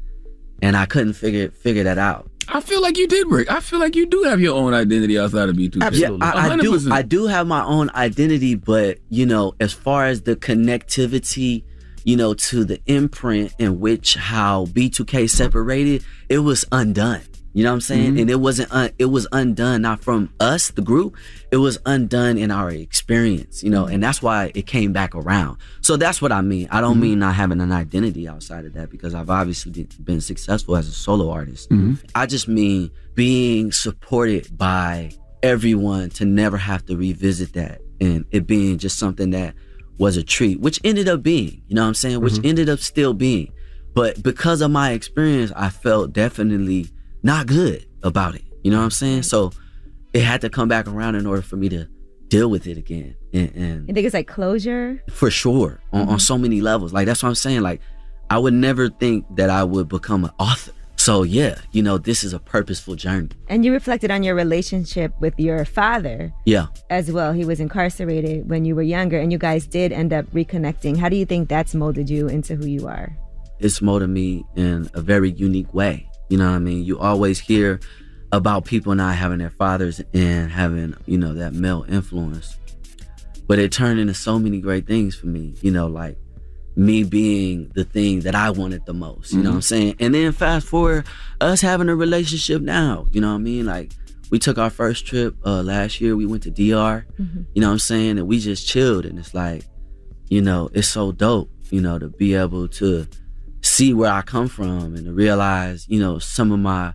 And I couldn't figure figure that out. I feel like you did, Rick. I feel like you do have your own identity outside of B2K. Yeah, I, I do I do have my own identity, but you know, as far as the connectivity, you know, to the imprint in which how B2K separated, it was undone. You know what I'm saying? Mhm. And it wasn't un, it was undone not from us, the group. It was undone in our experience, you know, and that's why it came back around. So that's what I mean. I don't Mhm. mean not having an identity outside of that because I've obviously been successful as a solo artist. Mhm. I just mean being supported by everyone to never have to revisit that and it being just something that was a treat, which ended up being, you know what I'm saying? Which Mhm. ended up still being. But because of my experience, I felt definitely not good about it. You know what I'm saying? So it had to come back around in order for me to deal with it again. And, and You think it's like closure? for sure on, on Mhm. so many levels. Like that's what I'm saying. Like I would never think that I would become an author. So yeah, you know, this is a purposeful journey. And you reflected on your relationship with your father Yeah. as well. He was incarcerated when you were younger, and you guys did end up reconnecting. How do you think that's molded you into who you are? It's molded me in a very unique way. You know what I mean? You always hear about people not having their fathers and having, you know, that male influence. But it turned into so many great things for me, you know, like me being the thing that I wanted the most, you know what I'm saying? And then fast forward us having a relationship now, you know what I mean? Like we took our first trip uh last year, we went to DR, you know what I'm saying? And we just chilled and it's like, you know, it's so dope, you know, to be able to see where I come from and to realize, you know, some of my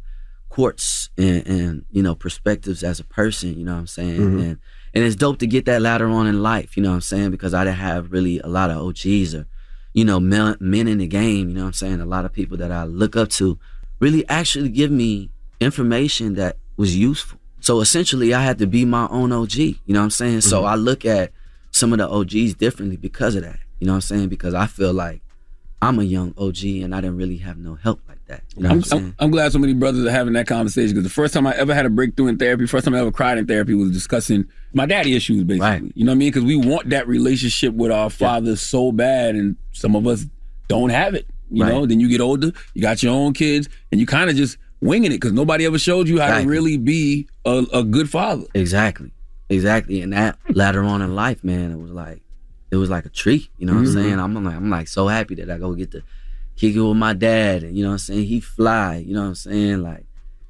quartz and, and you know, perspectives as a person, you know what I'm saying? Mhm. And and it's dope to get that later on in life, you know what I'm saying? Because I didn't have really a lot of OGs or, you know, men, men in the game, you know what I'm saying? A lot of people that I look up to really actually give me information that was useful. So essentially I had to be my own OG, you know what I'm saying? So Mhm. I look at some of the OGs differently because of that. You know what I'm saying? Because I feel like I'm a young OG and I didn't really have no help like that. You know I'm, I'm saying? I'm, I'm glad so many brothers are having that conversation because the first time I ever had a breakthrough in therapy, first time I ever cried in therapy was discussing my daddy issues, basically. You know what I mean? Because we want that relationship with our fathers so bad, and some of us don't have it. You Right. know, then you get older, you got your own kids, and you kind of just winging it because nobody ever showed you how to really be a, a good father. Exactly. Exactly. And that later on in life, man, it was like it was like a treat. You know what Mhm. I'm saying? I'm like I'm like so happy that I go get to kick it with my dad and you know what I'm saying? He fly, you know what I'm saying? Like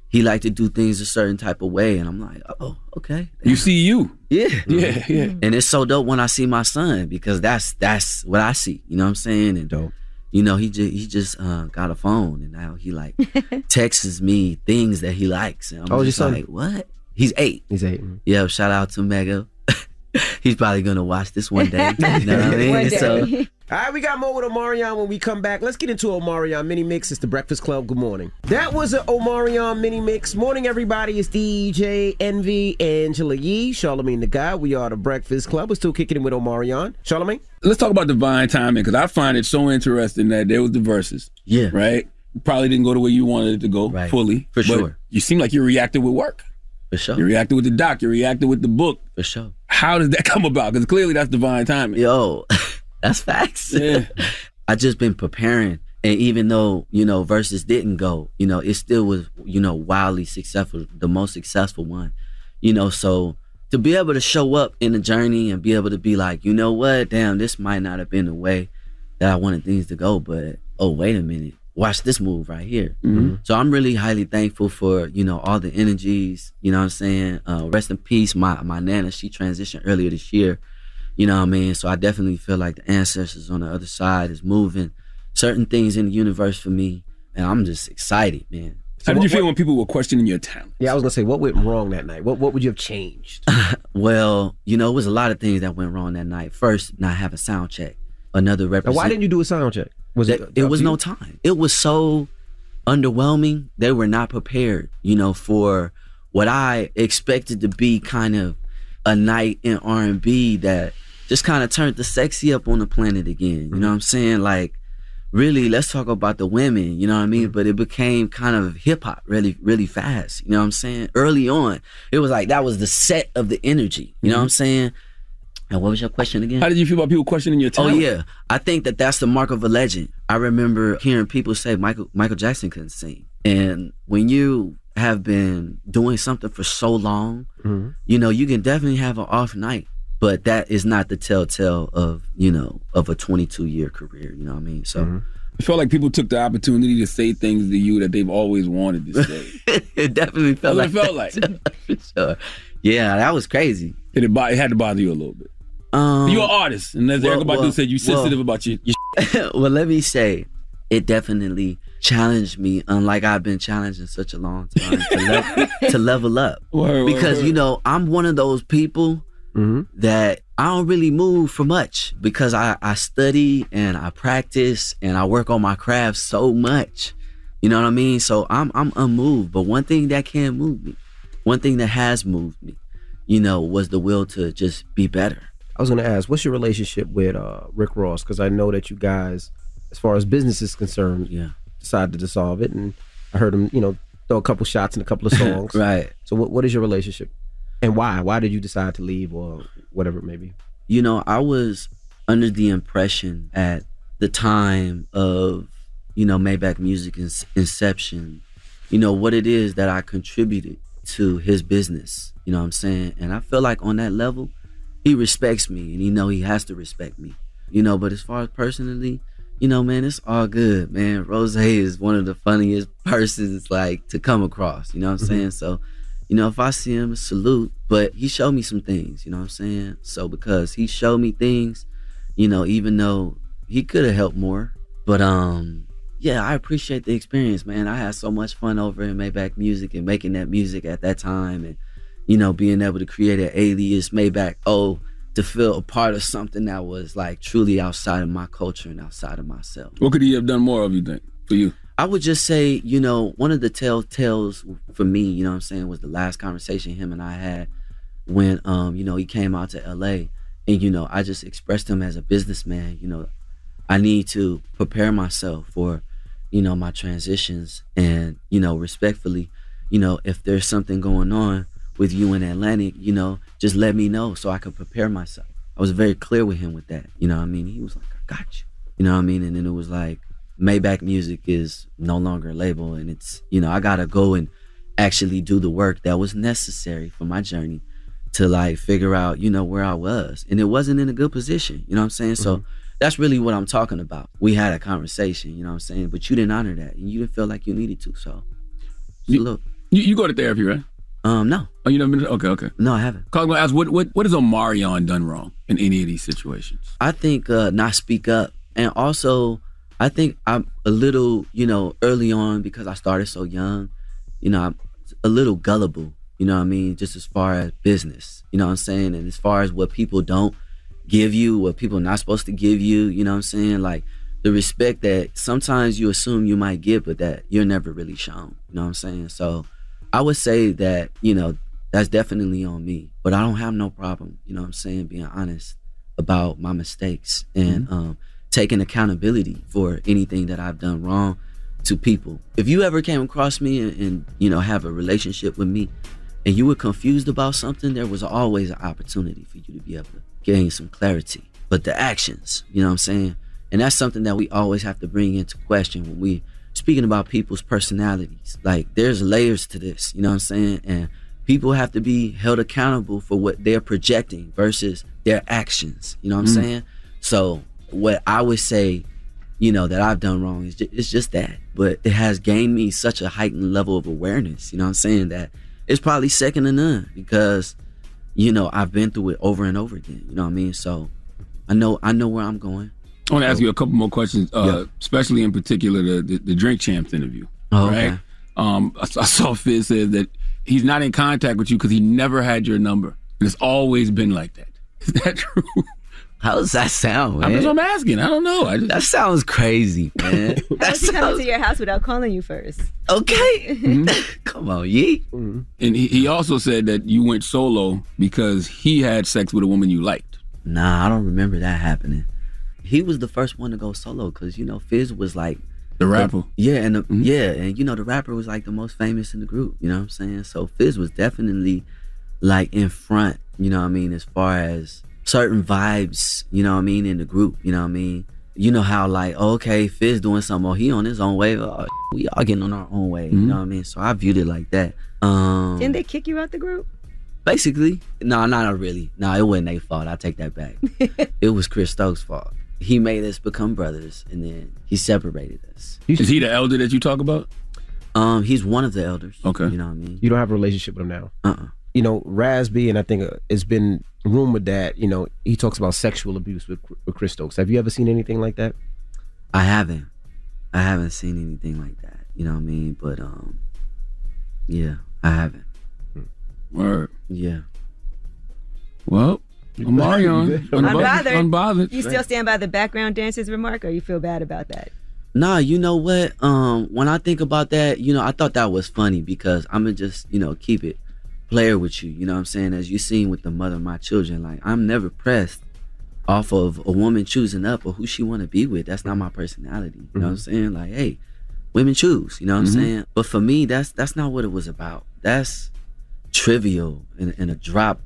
he liked to do things a certain type of way, and I'm like, oh, okay. You see you. Yeah. Yeah, yeah. And it's so dope when I see my son because that's that's what I see. You know what I'm saying? And dope. You know, he just he just uh, got a phone and now he like texts me things that he likes. And I'm Oh, your just son? like, what? He's eight. He's eight. Yeah, shout out to Mega. He's probably gonna watch this one day. You know what I mean? So All right, we got more with Omarion when we come back. Let's get into Omarion mini mix. It's the Breakfast Club. Good morning. That was an Omarion mini mix. Morning, everybody. It's DJ Envy, Angela Yee, Charlamagne the Guy. We are the Breakfast Club. We're still kicking it with Omarion. Charlamagne. Let's talk about divine timing because I find it so interesting that there was the Verzuz. Yeah. Right? Probably didn't go the way you wanted it to go right. fully. For but sure. You seem like you reacted with work. For sure. You reacted with the doc. You reacted with the book. For sure. How does that come about? Because clearly that's divine timing. Yo, that's facts. Yeah. I just been preparing. And even though, you know, Verzuz didn't go, you know, it still was, you know, wildly successful, the most successful one. You know, so to be able to show up in the journey and be able to be like, you know what, damn, this might not have been the way that I wanted things to go, but oh, wait a minute. Watch this move right here. Mhm. So I'm really highly thankful for, you know, all the energies, you know what I'm saying? Uh, rest in peace, my my nana, she transitioned earlier this year. You know what I mean? So I definitely feel like the ancestors on the other side is moving certain things in the universe for me. And I'm just excited, man. How did you feel when people were questioning your talent? Yeah, I was gonna say, what went wrong that night? What What would you have changed? Well, you know, it was a lot of things that went wrong that night. First, not having a sound check. Another Now, why didn't you do a sound check? Was That- it? it was no time. It was so underwhelming. They were not prepared, you know, for what I expected to be kind of a night in R and B that just kind of turned the sexy up on the planet again. You know what I'm saying? Like, really, let's talk about the women. You know what I mean? Mm-hmm. But it became kind of hip hop really, really fast. You know what I'm saying? Early on, it was like that was the set of the energy. You know what I'm mm-hmm. saying? And what was your question again? How did you feel about people questioning your time? Oh yeah, I think that that's the mark of a legend. I remember hearing people say Michael Michael Jackson couldn't sing, and when you have been doing something for so long, Mhm. you know you can definitely have an off night, but that is not the telltale of you know of a 22 year career. You know what I mean? So. I felt like people took the opportunity to say things to you that they've always wanted to say. it definitely felt That's like it felt that. For sure. Yeah, that was crazy. It, it had to bother you a little bit. Um, You're an artist, and as well, Erykah Badu well, said, you well. sensitive about your, your well, let me say, it definitely challenged me, unlike I've been challenged in such a long time to, le- to level up. Word, word, because word. you know, I'm one of those people that I don't really move for much because I, I study and I practice and I work on my craft so much. You know what I mean? So I'm I'm unmoved. But one thing that can move me, one thing that has moved me, you know, was the will to just be better. I was gonna ask, what's your relationship with uh, Rick Ross? Because I know that you guys, as far as business is concerned, yeah, decided to dissolve it, and I heard him, you know, throw a couple shots in a couple of songs. Right. So, what what is your relationship, and why? Why did you decide to leave, or whatever it may be? You know, I was under the impression at the time of, you know, Maybach Music inception, you know, what it is that I contributed to his business. You know what I'm saying? And I feel like on that level, he respects me and he know he has to respect me. You know, but as far as personally, you know, man, it's all good, man. Rose is one of the funniest persons like to come across. You know what I'm Mhm. saying? So, you know, if I see him, salute. But he showed me some things, you know what I'm saying? So because he showed me things, you know, even though he could have helped more. But um, yeah, I appreciate the experience, man. I had so much fun over in Maybach Music and making that music at that time and, you know, being able to create an alias Maybach O to feel a part of something that was like truly outside of my culture and outside of myself. What could he have done more of, you think, for you? I would just say, you know, one of the telltales for me, you know what I'm saying, was the last conversation him and I had when um, you know, he came out to LA and you know, I just expressed him as a businessman, you know, I need to prepare myself for, you know, my transitions and, you know, respectfully, you know, if there's something going on with you in Atlantic, you know, just let me know so I could prepare myself. I was very clear with him with that. You know what I mean? He was like, I got you. You know what I mean? And then it was like, Maybach Music is no longer a label, and it's you know I gotta go and actually do the work that was necessary for my journey to like figure out you know where I was, and it wasn't in a good position. You know what I'm saying? So mm-hmm. that's really what I'm talking about. We had a conversation, you know what I'm saying, but you didn't honor that, and you didn't feel like you needed to. So, salute. You, you go to therapy, right? Um, no. Oh, you never been? Okay, okay. No, I haven't. Cause I'm gonna ask what what what has Omarion done wrong in any of these situations? I think uh, not speak up, and also I think I'm a little, you know, early on because I started so young. You know, I'm a little gullible. You know what I mean? Just as far as business, you know what I'm saying, and as far as what people don't give you, what people are not supposed to give you. You know what I'm saying? Like the respect that sometimes you assume you might get, but that you're never really shown. You know what I'm saying? So I would say that you know that's definitely on me, but I don't have no problem. You know what I'm saying? Being honest about my mistakes and um, taking accountability for anything that I've done wrong to people. If you ever came across me and, and you know have a relationship with me, and you were confused about something, there was always an opportunity for you to be able to gain some clarity. But the actions, you know what I'm saying? And that's something that we always have to bring into question when we speaking about people's personalities. Like there's layers to this, you know what I'm saying? And people have to be held accountable for what they're projecting versus their actions, you know what I'm Mm. saying? So what I would say, you know, that I've done wrong is just, it's just that. But it has gained me such a heightened level of awareness, you know what I'm saying, that it's probably second to none because, you know, I've been through it over and over again, you know what I mean? So I know I know where I'm going. I want to ask you a couple more questions, uh, Yeah. especially in particular the, the the Drink Champs interview. Oh, right? okay. Um, I, I saw Fizz said that he's not in contact with you because he never had your number, and it's always been like that. Is that true? How does that sound, man? That's what I'm asking. I don't know. I just, that sounds crazy, man. How does he come to your house without calling you first? Okay. Come on, Yee. And he, he also said that you went solo because he had sex with a woman you liked. Nah, I don't remember that happening. He was the first one to go solo because you know Fizz was like The rapper. yeah, and the, yeah, and you know the rapper was like the most famous in the group. You know what I'm saying? So Fizz was definitely like in front. You know what I mean? As far as certain vibes, you know what I mean in the group. You know what I mean? You know how like okay, Fizz doing something, or he on his own way. Oh, we all getting on our own way. You Mhm. know what I mean? So I viewed it like that. Um, Didn't they kick you out the group? Basically, no, not really. No, it wasn't their fault. I take that back. it was Chris Stokes' fault. He made us become brothers, and then he separated us. Is he the elder that you talk about? Um, he's one of the elders. Okay, you know what I mean. You don't have a relationship with him now. Uh-uh. You know, Raz B, and I think uh, it's been rumored that you know he talks about sexual abuse with, with Chris Stokes. Have you ever seen anything like that? I haven't. I haven't seen anything like that. You know what I mean? But um, yeah, I haven't. Word. Yeah. Well, Omarion, unbothered. Unbothered. unbothered. You still stand by the background dancers remark, or you feel bad about that? Nah, you know what? Um, when I think about that, you know, I thought that was funny because I'm gonna just, you know, keep it player with you. You know what I'm saying? As you seen with the mother of my children, like I'm never pressed off of a woman choosing up or who she want to be with. That's not my personality. You know what I'm saying? Like, hey, women choose. You know what Mhm. I'm saying? But for me, that's that's not what it was about. That's trivial and, and a drop.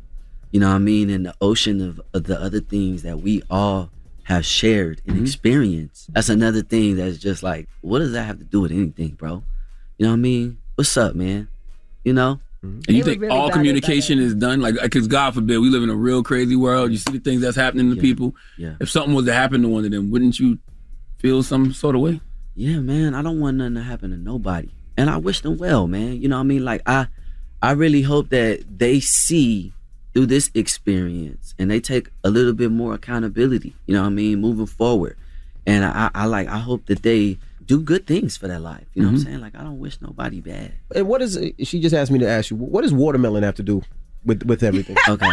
You know what I mean? In the ocean of, of the other things that we all have shared and mm-hmm. experienced. That's another thing that's just like, what does that have to do with anything, bro? You know what I mean? What's up, man? You know? Mm-hmm. And you think all communication is done? Like, because God forbid, we live in a real crazy world. You see the things that's happening to people. Yeah. If something was to happen to one of them, wouldn't you feel some sort of way? Yeah, man. I don't want nothing to happen to nobody. And I wish them well, man. You know what I mean? Like I I really hope that they see through this experience and they take a little bit more accountability, you know what I mean, moving forward. And I, I like I hope that they do good things for their life. You know what Mhm. I'm saying? Like I don't wish nobody bad. And what is she just asked me to ask you? What does watermelon have to do with with everything? okay.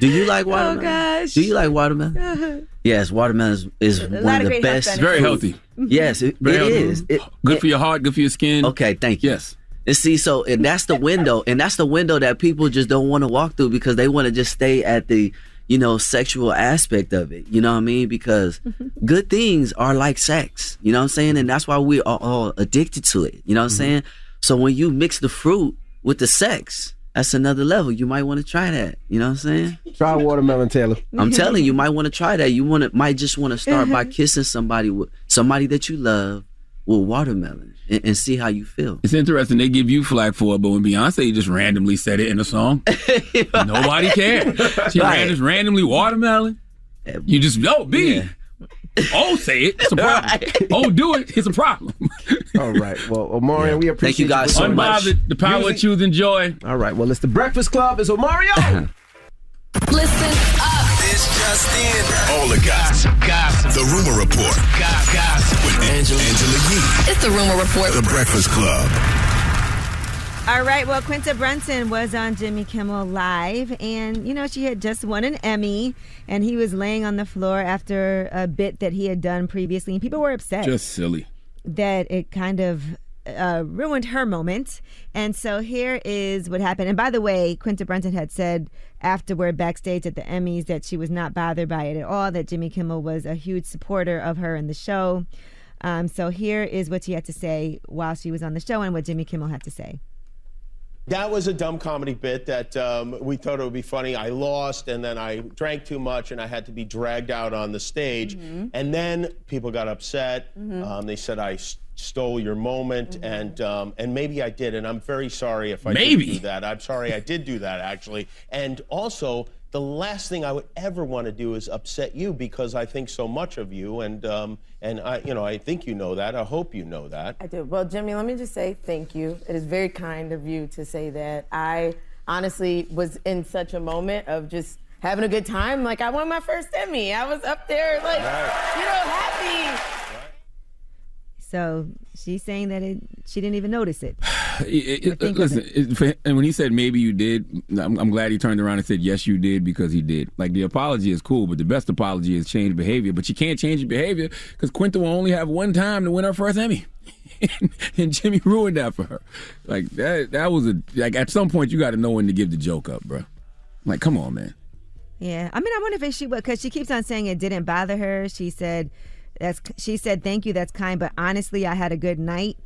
Do you like watermelon? Oh watermelon? gosh. Do you like watermelon? Yes, watermelon is, is one of of the great health best. benefits. Very healthy. Yes, it, Very it healthy. is. It- Good it- for your heart, good for your skin. Okay, thank you. Yes. And see, so and that's the window, and that's the window that people just don't want to walk through because they want to just stay at the, you know, sexual aspect of it. You know what I mean? Because mm-hmm. good things are like sex. You know what I'm saying? And that's why we are all addicted to it. You know what I'm mm-hmm. saying? So when you mix the fruit with the sex, that's another level. You might want to try that. You know what I'm saying? Try watermelon, Taylor. I'm telling you, you might want to try that. You want to might just want to start by mm-hmm. kissing somebody with somebody that you love with watermelon and, and see how you feel. It's interesting. They give you flack for it, but when Beyonce just randomly said it in a song, nobody cared. She Right. ran just randomly watermelon. You just oh B. Oh, say it. It's a problem. Oh, do it. It's a problem. All right. Well, Omarion, we appreciate Thank you guys so much. Unbothered, the power of choosing joy. All right. Well, it's the Breakfast Club. It's Omarion. Listen up. This just in. All the gossip. Gossip. The Rumor Report. Gossip. With Angela, Angela Yee. It's the Rumor Report. The Breakfast Club. All right. Well, Quinta Brunson was on Jimmy Kimmel Live, and you know she had just won an Emmy, and he was laying on the floor after a bit that he had done previously, and people were upset Just silly. that it kind of uh, ruined her moment. And so here is what happened. And by the way, Quinta Brunson had said afterward backstage at the Emmys that she was not bothered by it at all, that Jimmy Kimmel was a huge supporter of her in the show. Um, so here is what she had to say while she was on the show and what Jimmy Kimmel had to say. That was a dumb comedy bit that um, we thought it would be funny. I lost, and then I drank too much, and I had to be dragged out on the stage. And then people got upset. Mhm. Um, they said I stole your moment, and um, and maybe I did. And I'm very sorry if I Maybe. did do that. I'm sorry I did do that actually. And also, the last thing I would ever want to do is upset you because I think so much of you, and um, and I, you know, I think you know that. I hope you know that. I do. Well, Jimmy, let me just say thank you. It is very kind of you to say that. I honestly was in such a moment of just having a good time. Like I won my first Emmy. I was up there, like you know, happy. So she's saying that it, she didn't even notice it. It- it- listen, it- and when he said maybe you did, I'm, I'm glad he turned around and said yes you did because he did. Like the apology is cool, but the best apology is change behavior. But you can't change your behavior because Quinta will only have one time to win her first Emmy, and Jimmy ruined that for her. Like that, that was a like at some point you got to know when to give the joke up, bro. Like come on, man. Yeah, I mean, I wonder if she would, because she keeps on saying it didn't bother her. She said, "That's." She said, "Thank you, that's kind," but honestly, I had a good night.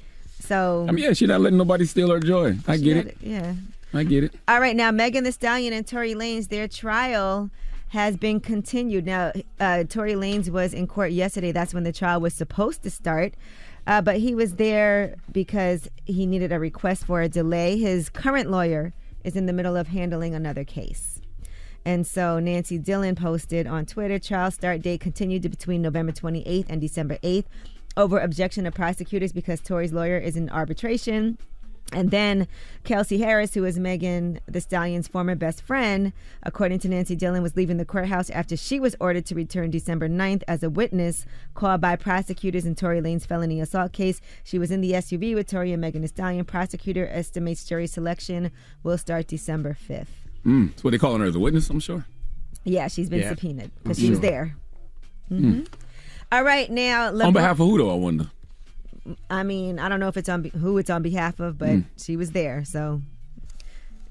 So I mean, yeah, she's not letting nobody steal her joy. I get it. Yeah. I get it. All right, now Megan the Stallion and Tory Lanez, their trial has been continued. Now, uh, Tory Lanez was in court yesterday. That's when the trial was supposed to start. Uh, but he was there because he needed a request for a delay. His current lawyer is in the middle of handling another case. And so Nancy Dillon posted on Twitter trial start date continued between November 28th and December 8th over objection of prosecutors because Tory's lawyer is in arbitration. And then Kelsey Harris, who is Megan the Stallion's former best friend, according to Nancy Dillon, was leaving the courthouse after she was ordered to return December 9th as a witness called by prosecutors in Tory Lanez' felony assault case. She was in the SUV with Tory and Megan the Stallion. Prosecutor estimates jury selection will start December 5th. Mm, that's what they calling her as a witness. I'm sure. Yeah, she's been Yeah, subpoenaed I'm because she was sure. there. hmm All right, now On behalf of who though? I wonder. I mean, I don't know if it's on be- who it's on behalf of, but Mm. she was there, so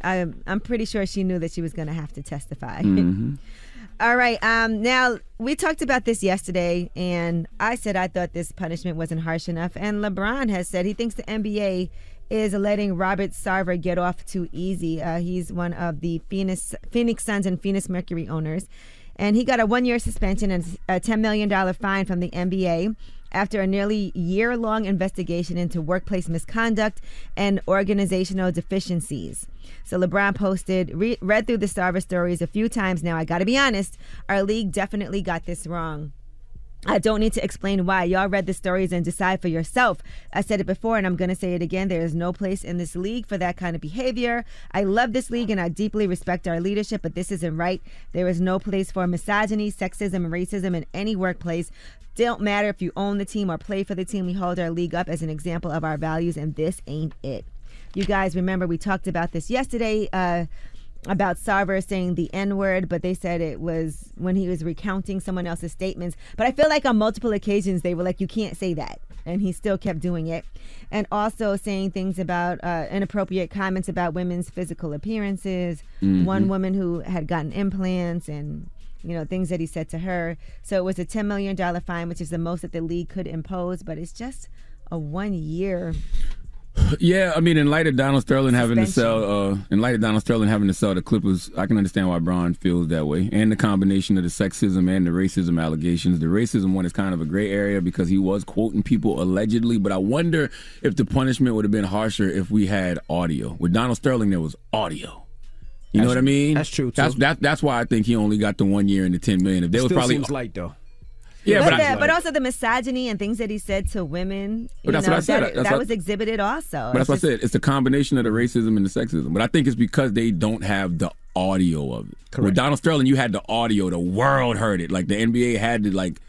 I'm I'm pretty sure she knew that she was going to have to testify. Mhm. All right. Um, now we talked about this yesterday, and I said I thought this punishment wasn't harsh enough, and LeBron has said he thinks the NBA is letting Robert Sarver get off too easy. Uh, he's one of the Phoenix Phoenix Suns and Phoenix Mercury owners, and he got a one-year suspension and a ten million dollar fine from the NBA after a nearly year-long investigation into workplace misconduct and organizational deficiencies. So LeBron posted, re- read through the Sarver stories a few times now. I got to be honest, our league definitely got this wrong. I don't need to explain why. Y'all read the stories and decide for yourself. I said it before and I'm going to say it again. There is no place in this league for that kind of behavior. I love this league and I deeply respect our leadership, but this isn't right. There is no place for misogyny, sexism, and racism in any workplace. Don't matter if you own the team or play for the team. We hold our league up as an example of our values, and this ain't it. You guys remember we talked about this yesterday. Uh, about Sarver saying the N word, but they said it was when he was recounting someone else's statements. But I feel like on multiple occasions they were like, you can't say that. And he still kept doing it. And also saying things about uh, inappropriate comments about women's physical appearances. Mhm. One woman who had gotten implants and. You know, things that he said to her. So it was a $10 million fine, which is the most that the league could impose, but it's just a one year Yeah, I mean, in light of Donald Sterling having to sell, uh, in light of Donald Sterling having to sell the Clippers, I can understand why Bron feels that way, and the combination of the sexism and the racism allegations. The racism one is kind of a gray area because he was quoting people allegedly, but I wonder if the punishment would have been harsher if we had audio. With Donald Sterling, there was audio. You know what I mean? that's true, too. That's that, that's why I think he only got the one year and the ten million. If there was Still probably seems light though. Yeah, but, but the- but also the misogyny and things that he said to women. But that's know, what I said. That, that what- was exhibited also. But that's It's what I said. It's a combination of the racism and the sexism. But I think it's because they don't have the audio of it. With Donald Sterling, you had the audio. The world heard it. Like the NBA had to like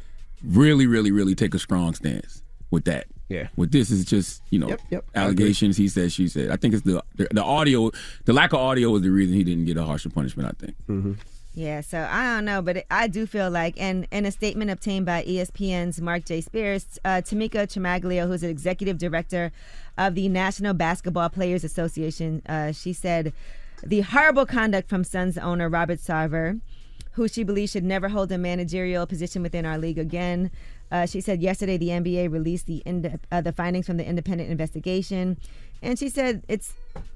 really, really, really take a strong stance with that. Yeah. With this is just you know Yep, yep. Allegations. He said, she said. I think it's the, the the audio. The lack of audio was the reason he didn't get a harsher punishment. I think. Mm-hmm. Yeah, so I don't know, but I do feel like, and in a statement obtained by ESPN's Mark J. Spears, uh, Tamika Tremaglio, who's an executive director of the National Basketball Players Association, uh, she said the horrible conduct from Suns owner Robert Sarver, who she believes should never hold a managerial position within our league again. Uh, she said yesterday the NBA released the ind- uh, the findings from the independent investigation, and she said it's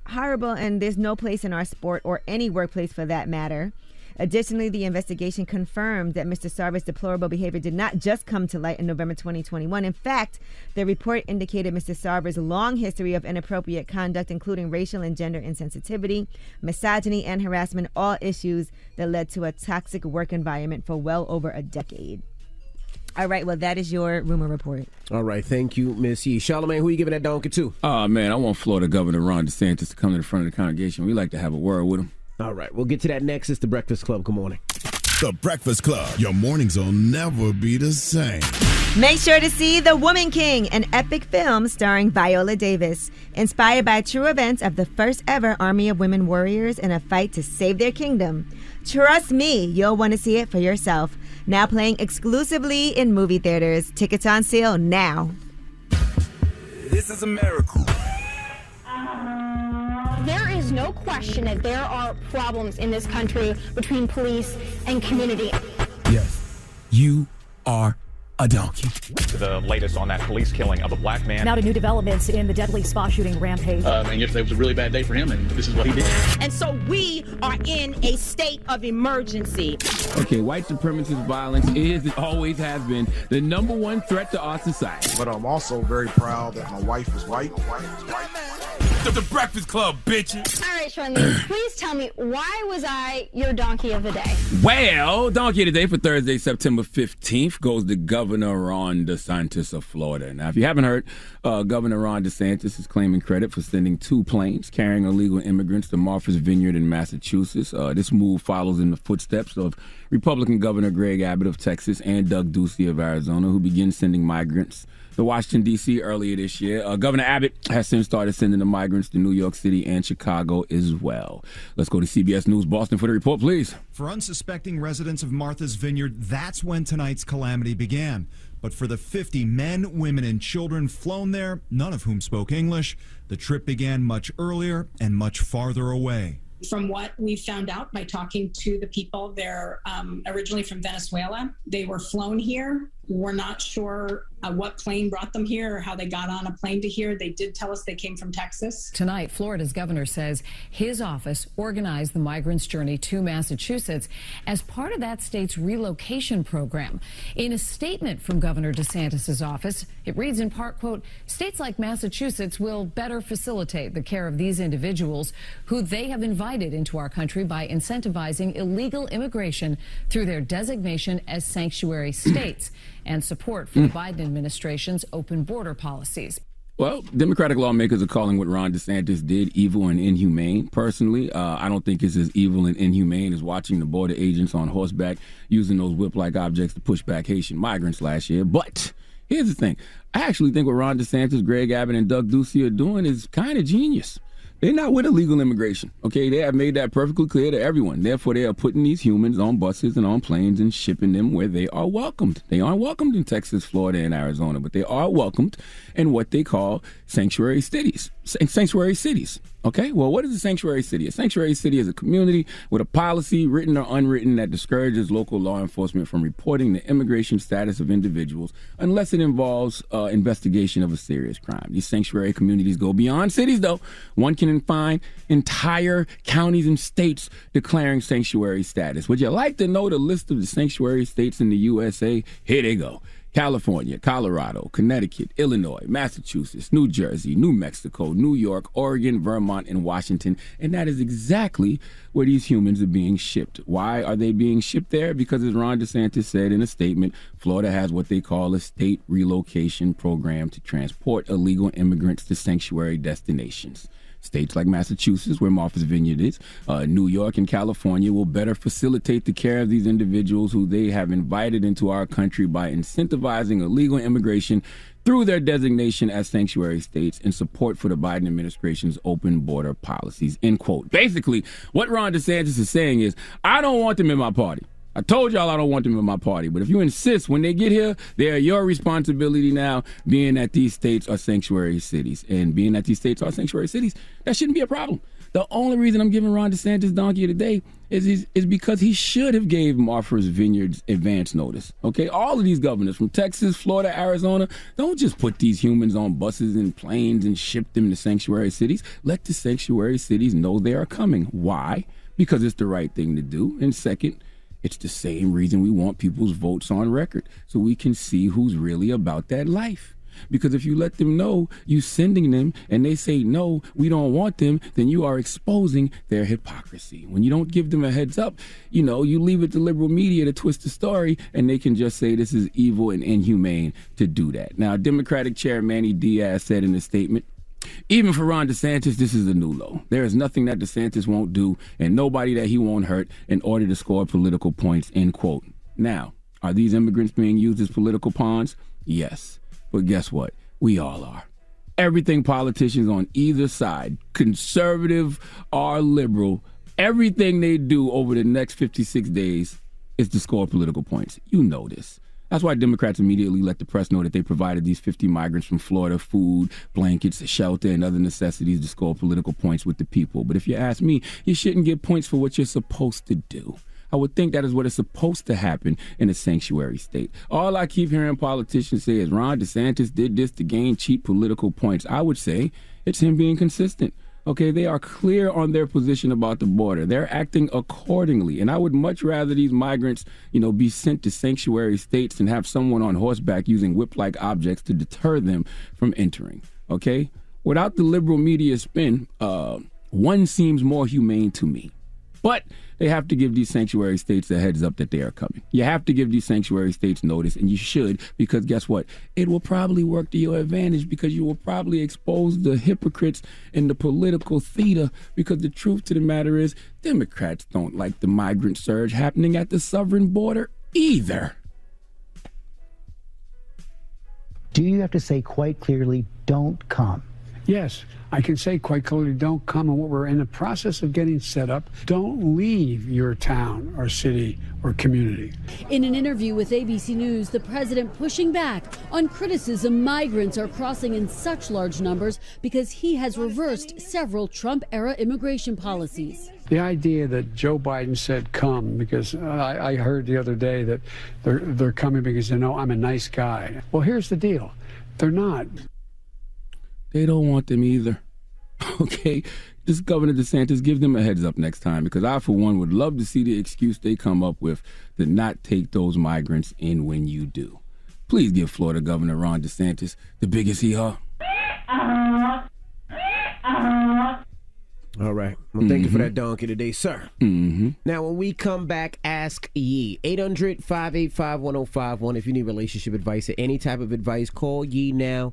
horrible and there's no place in our sport or any workplace for that matter. Additionally, the investigation confirmed that Mr. Sarver's deplorable behavior did not just come to light in November 2021. In fact, the report indicated Mr. Sarver's long history of inappropriate conduct, including racial and gender insensitivity, misogyny, and harassment, all issues that led to a toxic work environment for well over a decade. All right, well, that is your rumor report. All right, thank you, Miss Yee. Charlamagne, who are you giving that donkey to? Oh man, I want Florida Governor Ron DeSantis to come to the front of the congregation. We like to have a word with him. All right, we'll get to that next. It's the Breakfast Club. Good morning. The Breakfast Club. Your mornings will never be the same. Make sure to see The Woman King, an epic film starring Viola Davis, inspired by true events of the first ever army of women warriors in a fight to save their kingdom. Trust me, you'll want to see it for yourself. Now playing exclusively in movie theaters. Tickets on sale now. This is a miracle. There is no question that there are problems in this country between police and community. Yes, you are a donkey. To The latest on that police killing of a black man. Now to new developments in the deadly spa shooting rampage. Um, and yesterday was a really bad day for him, and this is what he did. And so we are in a state of emergency. Okay, white supremacist violence is and always has been the number one threat to our society. But I'm also very proud that my wife is white. White is white. The, the Breakfast Club, bitches. All right, Sean Lee, please tell me why was I your donkey of the day? Well, donkey of the day for Thursday, September 15th goes to Governor Ron DeSantis of Florida. Now, if you haven't heard, uh, Governor Ron DeSantis is claiming credit for sending two planes carrying illegal immigrants to Martha's Vineyard in Massachusetts. Uh, this move follows in the footsteps of Republican Governor Greg Abbott of Texas and Doug Ducey of Arizona, who began sending migrants to Washington, D.C. earlier this year. Uh, Governor Abbott has since started sending the migrants to New York City and Chicago as well. Let's go to CBS News Boston for the report, please. For unsuspecting residents of Martha's Vineyard, that's when tonight's calamity began. But for the 50 men, women, and children flown there, none of whom spoke English, the trip began much earlier and much farther away. From what we found out by talking to the people, they're um, originally from Venezuela. They were flown here. We're not sure uh, what plane brought them here or how they got on a plane to here. They did tell us they came from Texas. Tonight, Florida's governor says his office organized the migrants' journey to Massachusetts as part of that state's relocation program. In a statement from Governor DeSantis' office, it reads in part, quote, states like Massachusetts will better facilitate the care of these individuals who they have invited into our country by incentivizing illegal immigration through their designation as sanctuary states and support for the Biden administration's open border policies. Well, Democratic lawmakers are calling what Ron DeSantis did evil and inhumane. Personally, uh, I don't think it's as evil and inhumane as watching the border agents on horseback using those whip like objects to push back Haitian migrants last year. But here's the thing I actually think what Ron DeSantis, Greg Abbott, and Doug Ducey are doing is kind of genius. They're not with illegal immigration. Okay, they have made that perfectly clear to everyone. Therefore, they are putting these humans on buses and on planes and shipping them where they are welcomed. They aren't welcomed in Texas, Florida, and Arizona, but they are welcomed in what they call sanctuary cities. Sanctuary cities. Okay, well, what is a sanctuary city? A sanctuary city is a community with a policy, written or unwritten, that discourages local law enforcement from reporting the immigration status of individuals unless it involves uh, investigation of a serious crime. These sanctuary communities go beyond cities, though. One can find entire counties and states declaring sanctuary status. Would you like to know the list of the sanctuary states in the USA? Here they go California, Colorado, Connecticut, Illinois, Massachusetts, New Jersey, New Mexico, New York, Oregon, Vermont, and Washington. And that is exactly where these humans are being shipped. Why are they being shipped there? Because as Ron DeSantis said in a statement, Florida has what they call a state relocation program to transport illegal immigrants to sanctuary destinations. States like Massachusetts, where Martha's Vineyard is, uh, New York, and California will better facilitate the care of these individuals who they have invited into our country by incentivizing illegal immigration through their designation as sanctuary states in support for the Biden administration's open border policies. End quote. Basically, what Ron DeSantis is saying is, I don't want them in my party. I told y'all I don't want them in my party, but if you insist when they get here, they are your responsibility now, being that these states are sanctuary cities. And being that these states are sanctuary cities, that shouldn't be a problem. The only reason I'm giving Ron DeSantis donkey today is is, because he should have gave Martha's Vineyards advance notice. Okay, all of these governors from Texas, Florida, Arizona, don't just put these humans on buses and planes and ship them to sanctuary cities. Let the sanctuary cities know they are coming. Why? Because it's the right thing to do. And second, it's the same reason we want people's votes on record so we can see who's really about that life. Because if you let them know you're sending them and they say no, we don't want them, then you are exposing their hypocrisy. When you don't give them a heads up, you know, you leave it to liberal media to twist the story and they can just say this is evil and inhumane to do that. Now, Democratic Chair Manny Diaz said in a statement, even for Ron DeSantis, this is a new low. There is nothing that DeSantis won't do and nobody that he won't hurt in order to score political points, end quote. Now, are these immigrants being used as political pawns? Yes. But guess what? We all are. Everything politicians on either side, conservative or liberal, everything they do over the next 56 days is to score political points. You know this. That's why Democrats immediately let the press know that they provided these 50 migrants from Florida food, blankets, shelter, and other necessities to score political points with the people. But if you ask me, you shouldn't get points for what you're supposed to do. I would think that is what is supposed to happen in a sanctuary state. All I keep hearing politicians say is Ron DeSantis did this to gain cheap political points. I would say it's him being consistent. Okay, they are clear on their position about the border. They're acting accordingly. And I would much rather these migrants, you know, be sent to sanctuary states and have someone on horseback using whip like objects to deter them from entering. Okay? Without the liberal media spin, uh, one seems more humane to me. But they have to give these sanctuary states a heads up that they are coming. You have to give these sanctuary states notice, and you should, because guess what? It will probably work to your advantage because you will probably expose the hypocrites in the political theater. Because the truth to the matter is, Democrats don't like the migrant surge happening at the southern border either. Do you have to say quite clearly, don't come? Yes, I can say quite clearly, don't come. And what we're in the process of getting set up, don't leave your town or city or community. In an interview with ABC News, the president pushing back on criticism migrants are crossing in such large numbers because he has reversed several Trump era immigration policies. The idea that Joe Biden said come because I, I heard the other day that they're, they're coming because they know I'm a nice guy. Well, here's the deal they're not. They don't want them either. Okay? Just Governor DeSantis, give them a heads up next time because I, for one, would love to see the excuse they come up with to not take those migrants in when you do. Please give Florida Governor Ron DeSantis the biggest hee haw. All right. Well, thank you for Mhm. that donkey today, sir. Mm-hmm. Now, when we come back, ask Yee. 800 585 1051. If you need relationship advice or any type of advice, call Yee now.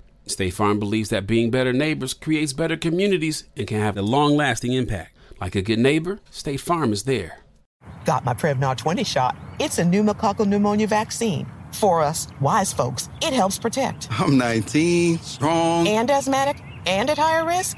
State Farm believes that being better neighbors creates better communities and can have a long lasting impact. Like a good neighbor, State Farm is there. Got my Prevnar 20 shot. It's a pneumococcal pneumonia vaccine. For us, wise folks, it helps protect. I'm 19, strong. And asthmatic and at higher risk?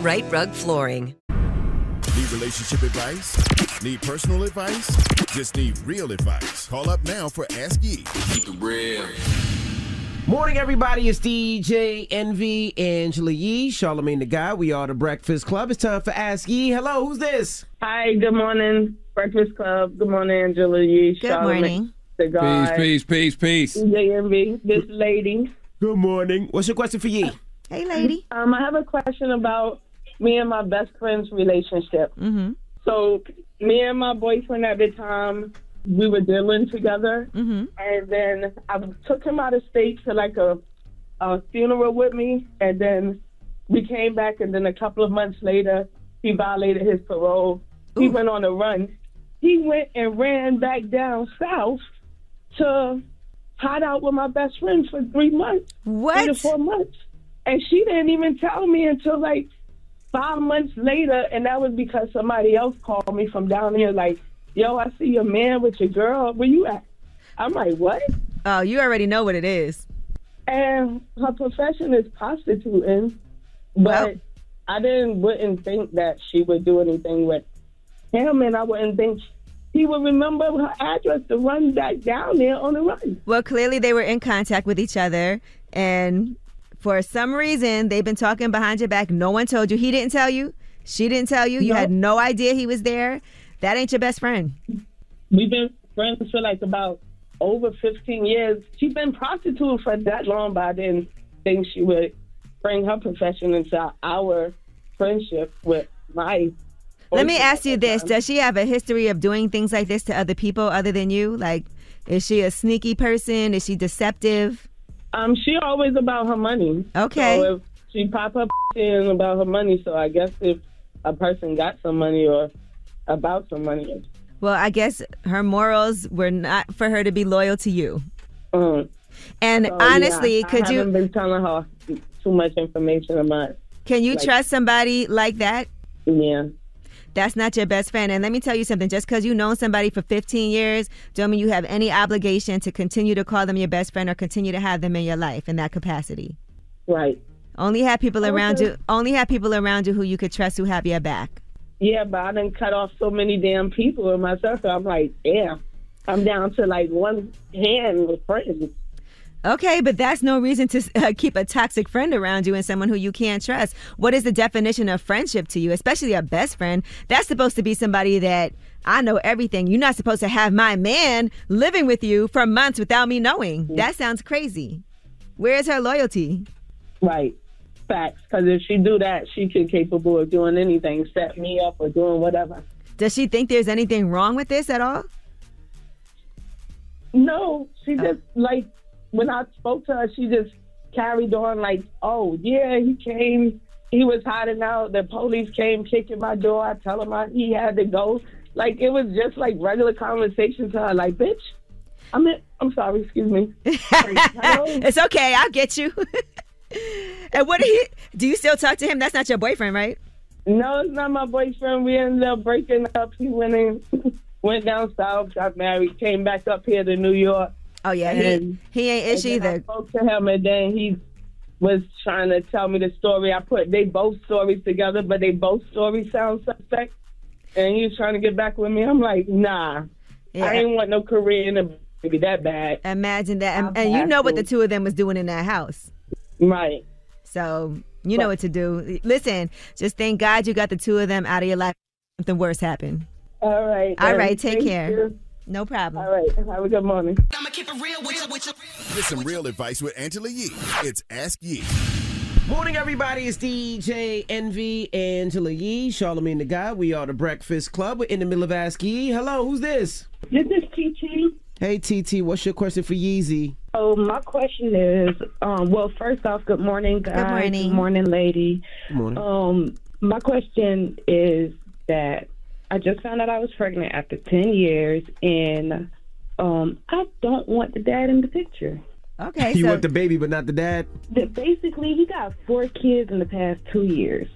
Rite Rug Flooring. Need relationship advice? Need personal advice? Just need real advice. Call up now for Ask Yee. Keep it real. Morning, everybody. It's DJ Envy, Angela Yee, Charlamagne the Guy. We are the Breakfast Club. It's time for Ask Yee. Hello, who's this? Hi, good morning, Breakfast Club. Good morning, Angela Yee. Good Charlamagne, morning. The guy. Peace, peace, peace, peace. DJ Envy, this lady. Good morning. What's your question for Yee? Hey, lady. Um, I have a question about me and my best friend's relationship. Mm-hmm. So, me and my boyfriend at the time, we were dealing together, Mm-hmm. and then I took him out of state to like a, a funeral with me, and then we came back, and then a couple of months later, he violated his parole. He went on a run. He went and ran back down south to hide out with my best friend for three months. What? Three to four months. And she didn't even tell me until like five months later, and that was because somebody else called me from down here, like, "Yo, I see your man with your girl. Where you at?" I'm like, "What?" Oh, you already know what it is. And her profession is prostituting, but I didn't wouldn't think that she would do anything with him, and I wouldn't think he would remember her address to run back down there on the run. Well, clearly they were in contact with each other, and for some reason they've been talking behind your back. No one told you. He didn't tell you. She didn't tell you. You No. had no idea he was there. That ain't your best friend. We've been friends for like about over 15 years. She's been prostituting for that long, but I didn't think she would bring her profession into our friendship with my. Let me ask you this. Does she have a history of doing things like this to other people other than you? Like, is she a sneaky person? Is she deceptive? Um, she always about her money. Okay. So if she pop up in about her money, so I guess if a person got some money or about some money, Well, I guess her morals were not for her to be loyal to you. um, And So, honestly, yeah, could I you haven't been telling her too much information about. can you like- trust somebody like that? Yeah. That's not your best friend. And let me tell you something. Just because you've known somebody for 15 years, don't mean you have any obligation to continue to call them your best friend or continue to have them in your life in that capacity. Right. Only have people around Okay. you. Only have people around you who you could trust who have your back. Yeah, but I done cut off so many damn people in my circle. I'm like, damn. I'm down to like one hand with friends. Okay, but that's no reason to uh, keep a toxic friend around you and someone who you can't trust. What is the definition of friendship to you, especially a best friend? That's supposed to be somebody that I know everything. You're not supposed to have my man living with you for months without me knowing. That sounds crazy. Where is her loyalty? Right. Facts. Because if she do that, she could capable of doing anything, set me up or doing whatever. Does she think there's anything wrong with this at all? No, she just like when I spoke to her, she just carried on like, oh yeah, he came, he was hiding out. The police came kicking my door. I tell him I, he had to go. Like it was just like regular conversation to her. Like, bitch, I'm in, I'm sorry, excuse me. it's okay. I'll get you. and what did he? Do you still talk to him? That's not your boyfriend, right? No, it's not my boyfriend. We ended up breaking up. He went in, went down south, got married, came back up here to New York. Oh yeah, he, he ain't ish and then I either. spoke to him, and then he was trying to tell me the story. I put they both stories together, but they both stories sound suspect. And he was trying to get back with me. I'm like, nah, Yeah. I ain't want no career in the baby that bad. Imagine that, and, and you know what the two of them was doing in that house, right? So you know what to do. Listen, just thank God you got the two of them out of your life. Something worse happened. All right. All right. take care. you. No problem. All right. Have a good morning. Get some real advice with Angela Yee. It's Ask Yee. Morning, everybody. It's DJ Envy, Angela Yee, Charlamagne the Guy. We are the Breakfast Club. We're in the middle of Ask Yee. Hello, who's this? This is TT. Hey, TT, what's your question for Yeezy? Oh, my question is, um, well, first off, good morning, guys. Good morning. Good morning, lady. Good morning. Um, my question is that I just found out I was pregnant after ten years, and um, I don't want the dad in the picture. Okay, you so want the baby, but not the dad? That basically, he got four kids in the past two years.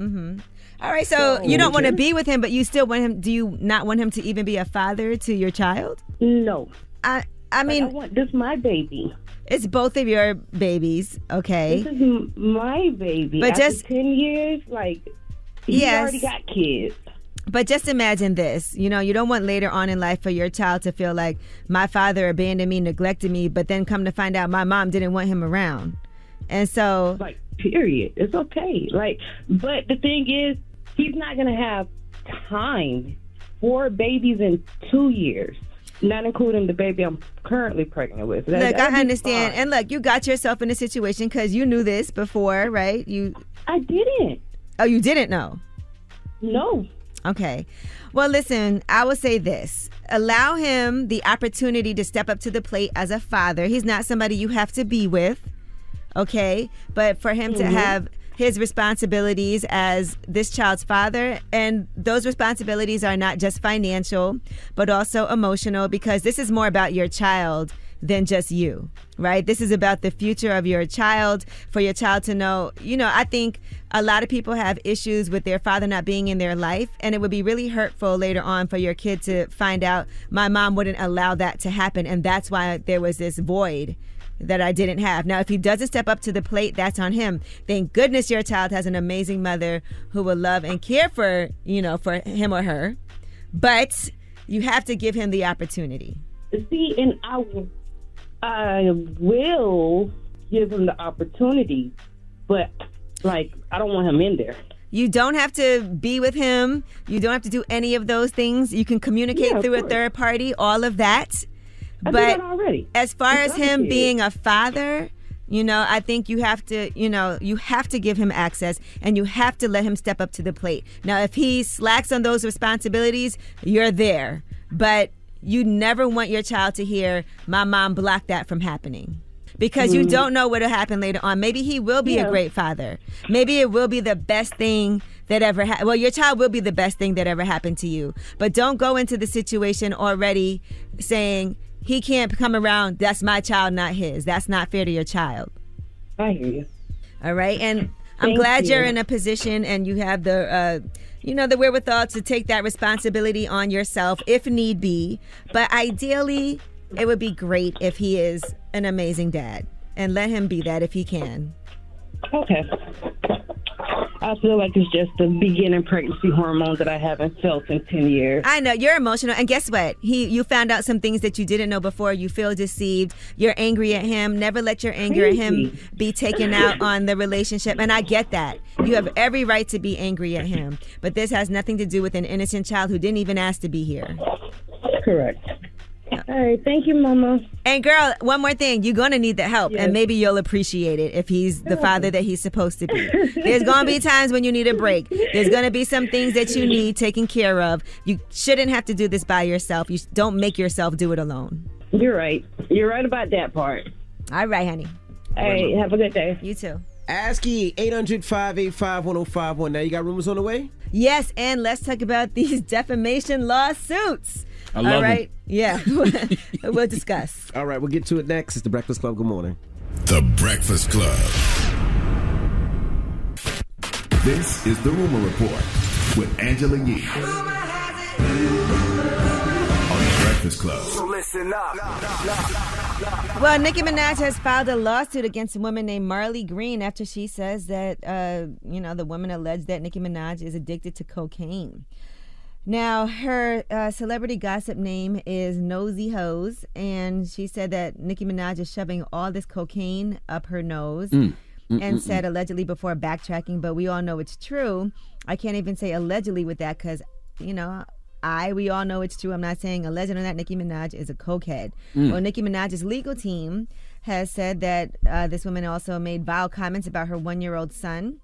Mm-hmm. all right. So you don't want to be with him, but you still want him. Do you not want him to even be a father to your child? No. I I mean, I want this my baby. It's both of your babies, okay? This is m- my baby. But After just- ten years, like he Yes. already got kids. But just imagine this. You know, you don't want later on in life for your child to feel like my father abandoned me, neglected me, but then come to find out my mom didn't want him around. And so like period. It's okay. Like, but the thing is, he's not gonna have time. Four babies in two years, not including the baby I'm currently pregnant with. That- Look, I understand. And look, you got yourself in a situation because you knew this before, right? You. I didn't. Oh, you didn't know. No. Okay. Well, listen, I will say this. Allow him the opportunity to step up to the plate as a father. He's not somebody you have to be with. Okay? But for him to Mhm. have his responsibilities as this child's father and those responsibilities are not just financial but also emotional because this is more about your child than just you right this is about the future of your child for your child to know you know i think a lot of people have issues with their father not being in their life and it would be really hurtful later on for your kid to find out my mom wouldn't allow that to happen and that's why there was this void that I didn't have. Now, if he doesn't step up to the plate, that's on him. Thank goodness your child has an amazing mother who will love and care for, you know, for him or her. But you have to give him the opportunity. See, and I, I will give him the opportunity, but like I don't want him in there. You don't have to be with him. You don't have to do any of those things. You can communicate Yeah, through a third party, all of that. I but that already. as far as him being a father, you know, I think you have to, you know, you have to give him access and you have to let him step up to the plate. Now, if he slacks on those responsibilities, you're there. But you never want your child to hear, my mom blocked that from happening. because you Mm. don't know what'll happen later on. Maybe he will be Yeah. a great father. Maybe it will be the best thing that ever ha- well your child will be the best thing that ever happened to you. But don't go into the situation already saying he can't come around. That's my child, not his. That's not fair to your child. I hear you. All right, and I'm Thank glad you. you're in a position and you have the, uh, you know, the wherewithal to take that responsibility on yourself if need be. But ideally, it would be great if he is an amazing dad, and let him be that if he can. Okay. I feel like it's just the beginning pregnancy hormones that I haven't felt in 10 years. I know you're emotional, and guess what? He, you found out some things that you didn't know before. You feel deceived. You're angry at him. Never let your anger at him be taken out on the relationship. And I get that. You have every right to be angry at him, but this has nothing to do with an innocent child who didn't even ask to be here. Correct. All right, thank you, Mama. And girl, one more thing, you're gonna need the help, and maybe you'll appreciate it if he's the father that he's supposed to be. There's gonna be times when you need a break. There's gonna be some things that you need taken care of. You shouldn't have to do this by yourself. You don't make yourself do it alone. You're right. You're right about that part. All right, honey. All right, have a good day. You too. Ask Yee 800 585 1051. Now, you got rumors on the way? Yes, and let's talk about these defamation lawsuits. I love All 'em. right. Yeah. we'll discuss. All right, we'll get to it next. It's the Breakfast Club. Good morning. The Breakfast Club. This is the Rumor Report with Angela Yee. On the Breakfast Club. So listen up. Well, Nicki Minaj has filed a lawsuit against a woman named Marley Green after she says that, uh, you know, the woman alleged that Nicki Minaj is addicted to cocaine. Now, her uh, celebrity gossip name is Nosy Heaux, and she said that Nicki Minaj is shoving all this cocaine up her nose. Mm. Mm, And mm, said allegedly before backtracking, but we all know it's true. I can't even say allegedly with that because, you know, I, we all know it's true. I'm not saying alleged or not. Nicki Minaj is a cokehead. Mm. Well, Nicki Minaj's legal team has said that uh, this woman also made vile comments about her one year old son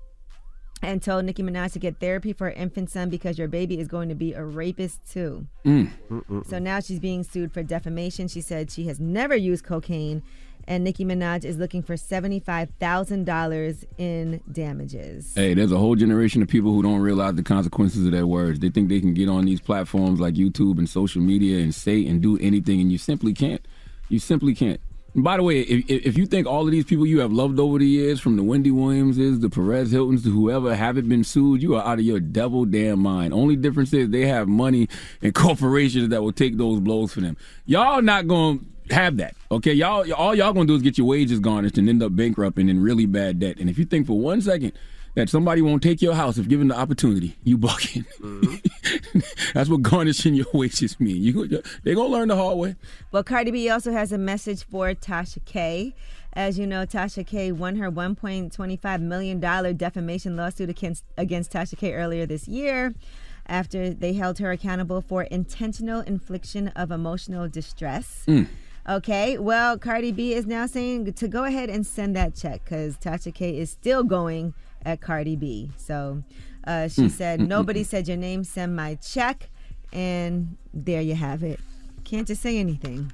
and told Nicki Minaj to get therapy for her infant son because your baby is going to be a rapist too. Mm. So now she's being sued for defamation. She said she has never used cocaine, and Nicki Minaj is looking for $75,000 in damages. Hey, there's a whole generation of people who don't realize the consequences of their words. They think they can get on these platforms like YouTube and social media and say and do anything, and you simply can't. You simply can't. By the way, if, if you think all of these people you have loved over the years, from the Wendy Williamses, the Perez Hiltons, to whoever, haven't been sued, you are out of your devil damn mind. Only difference is they have money and corporations that will take those blows for them. Y'all not going to have that. Okay, y'all all y'all gonna do is get your wages garnished and end up bankrupt and in really bad debt. And if you think for one second that somebody won't take your house if given the opportunity, you bucking. That's what garnishing your wages mean. You they gonna learn the hard way. Well, Cardi B also has a message for Tasha K. As you know, Tasha K won her $1.25 million defamation lawsuit against, against Tasha K earlier this year after they held her accountable for intentional infliction of emotional distress. Mm. Okay, well, Cardi B is now saying to go ahead and send that check because Tasha K is still going at Cardi B. So uh, she Mm, said, mm, mm, Nobody said your name, send my check. And there you have it. Can't just say anything.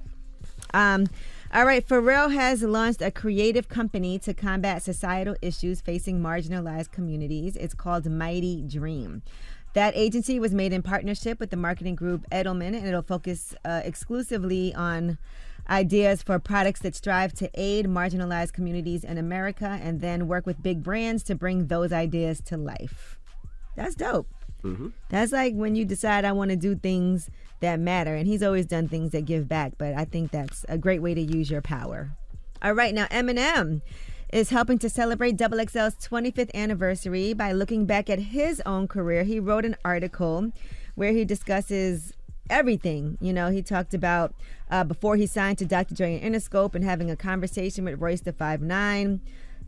Um, all right, Pharrell has launched a creative company to combat societal issues facing marginalized communities. It's called Mighty Dream. That agency was made in partnership with the marketing group Edelman, and it'll focus uh, exclusively on ideas for products that strive to aid marginalized communities in America and then work with big brands to bring those ideas to life. That's dope. Mm-hmm. That's like when you decide I want to do things that matter. And he's always done things that give back, but I think that's a great way to use your power. All right, now Eminem is helping to celebrate Double XL's 25th anniversary by looking back at his own career. He wrote an article where he discusses everything. You know, he talked about uh, before he signed to Dr. Dre and Interscope and having a conversation with Royce the Five Nine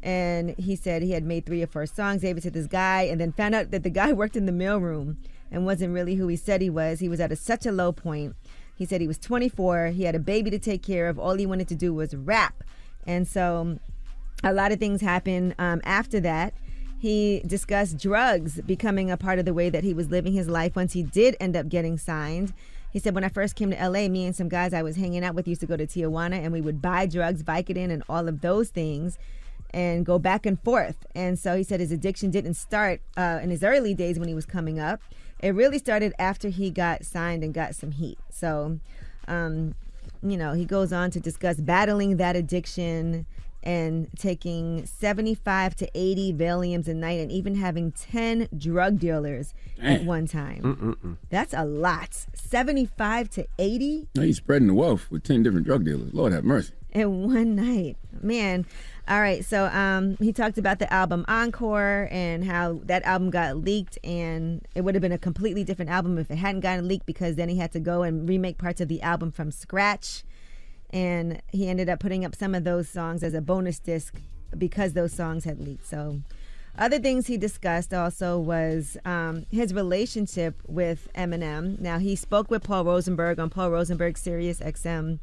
and he said he had made three or four songs, gave it to this guy, and then found out that the guy worked in the mailroom and wasn't really who he said he was. He was at a, such a low point. He said he was 24, he had a baby to take care of, all he wanted to do was rap. And so a lot of things happened um, after that. He discussed drugs becoming a part of the way that he was living his life once he did end up getting signed. He said, when I first came to LA, me and some guys I was hanging out with used to go to Tijuana and we would buy drugs, Vicodin, and all of those things and go back and forth. And so he said his addiction didn't start uh, in his early days when he was coming up. It really started after he got signed and got some heat. So, um, you know, he goes on to discuss battling that addiction and taking 75 to 80 Valiums a night and even having 10 drug dealers at one time. Mm-mm-mm. That's a lot. 75 to 80 Now he's spreading the wealth with 10 different drug dealers. Lord have mercy. in one night. Man. All right. So um, he talked about the album Encore and how that album got leaked, and it would have been a completely different album if it hadn't gotten leaked because then he had to go and remake parts of the album from scratch. And he ended up putting up some of those songs as a bonus disc because those songs had leaked. So, other things he discussed also was um, his relationship with Eminem. Now, he spoke with Paul Rosenberg on Paul Rosenberg's Sirius XM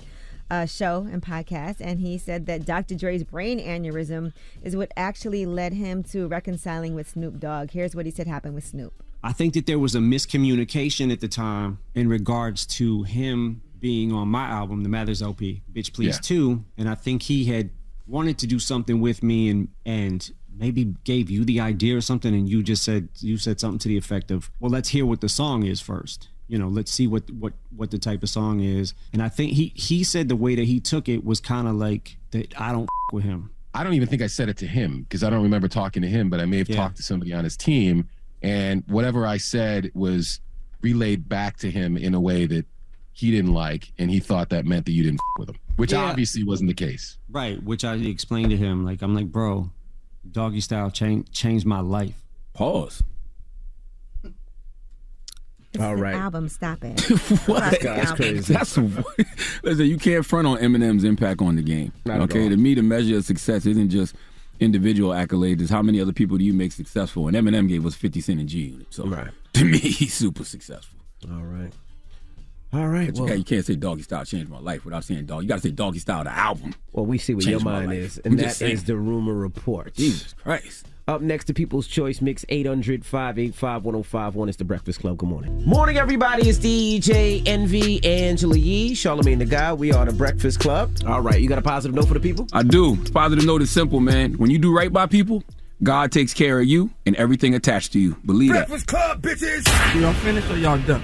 uh, show and podcast, and he said that Dr. Dre's brain aneurysm is what actually led him to reconciling with Snoop Dogg. Here's what he said happened with Snoop. I think that there was a miscommunication at the time in regards to him being on my album, The Mathers LP, Bitch Please Yeah. 2. And I think he had wanted to do something with me and and maybe gave you the idea or something and you just said you said something to the effect of, Well, let's hear what the song is first. You know, let's see what what what the type of song is. And I think he he said the way that he took it was kind of like that I don't f- with him. I don't even think I said it to him because I don't remember talking to him, but I may have Yeah. talked to somebody on his team. And whatever I said was relayed back to him in a way that he didn't like. And he thought that meant that you didn't with him, which Yeah. obviously wasn't the case. Right, which I explained to him. Like I'm like, bro, doggy style changed changed my life. Pause. This All is an album. Stop it. What? Stop the album. That's listen. You can't front on Eminem's impact on the game. Not okay, to me, the measure of success isn't just individual accolades. It's how many other people do you make successful? And Eminem gave us 50 Cent and G Unit. So to me, he's super successful. All right. All right. But you, can't, you can't say Doggy Style changed my life without saying dog. You got to say Doggy Style the album. Well, we see what your mind is, and just that is the rumor report. Jesus Christ. Up next to People's Choice Mix 800 585 1051 is the Breakfast Club. Good morning. Morning, everybody. It's DJ Envy Angela Yee, Charlamagne the Guy. We are the Breakfast Club. All right. You got a positive note for the people? I do. Positive note is simple, man. When you do right by people, God takes care of you and everything attached to you. Believe that. Breakfast Club, bitches. Y'all finished or y'all done?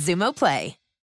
Xumo Play.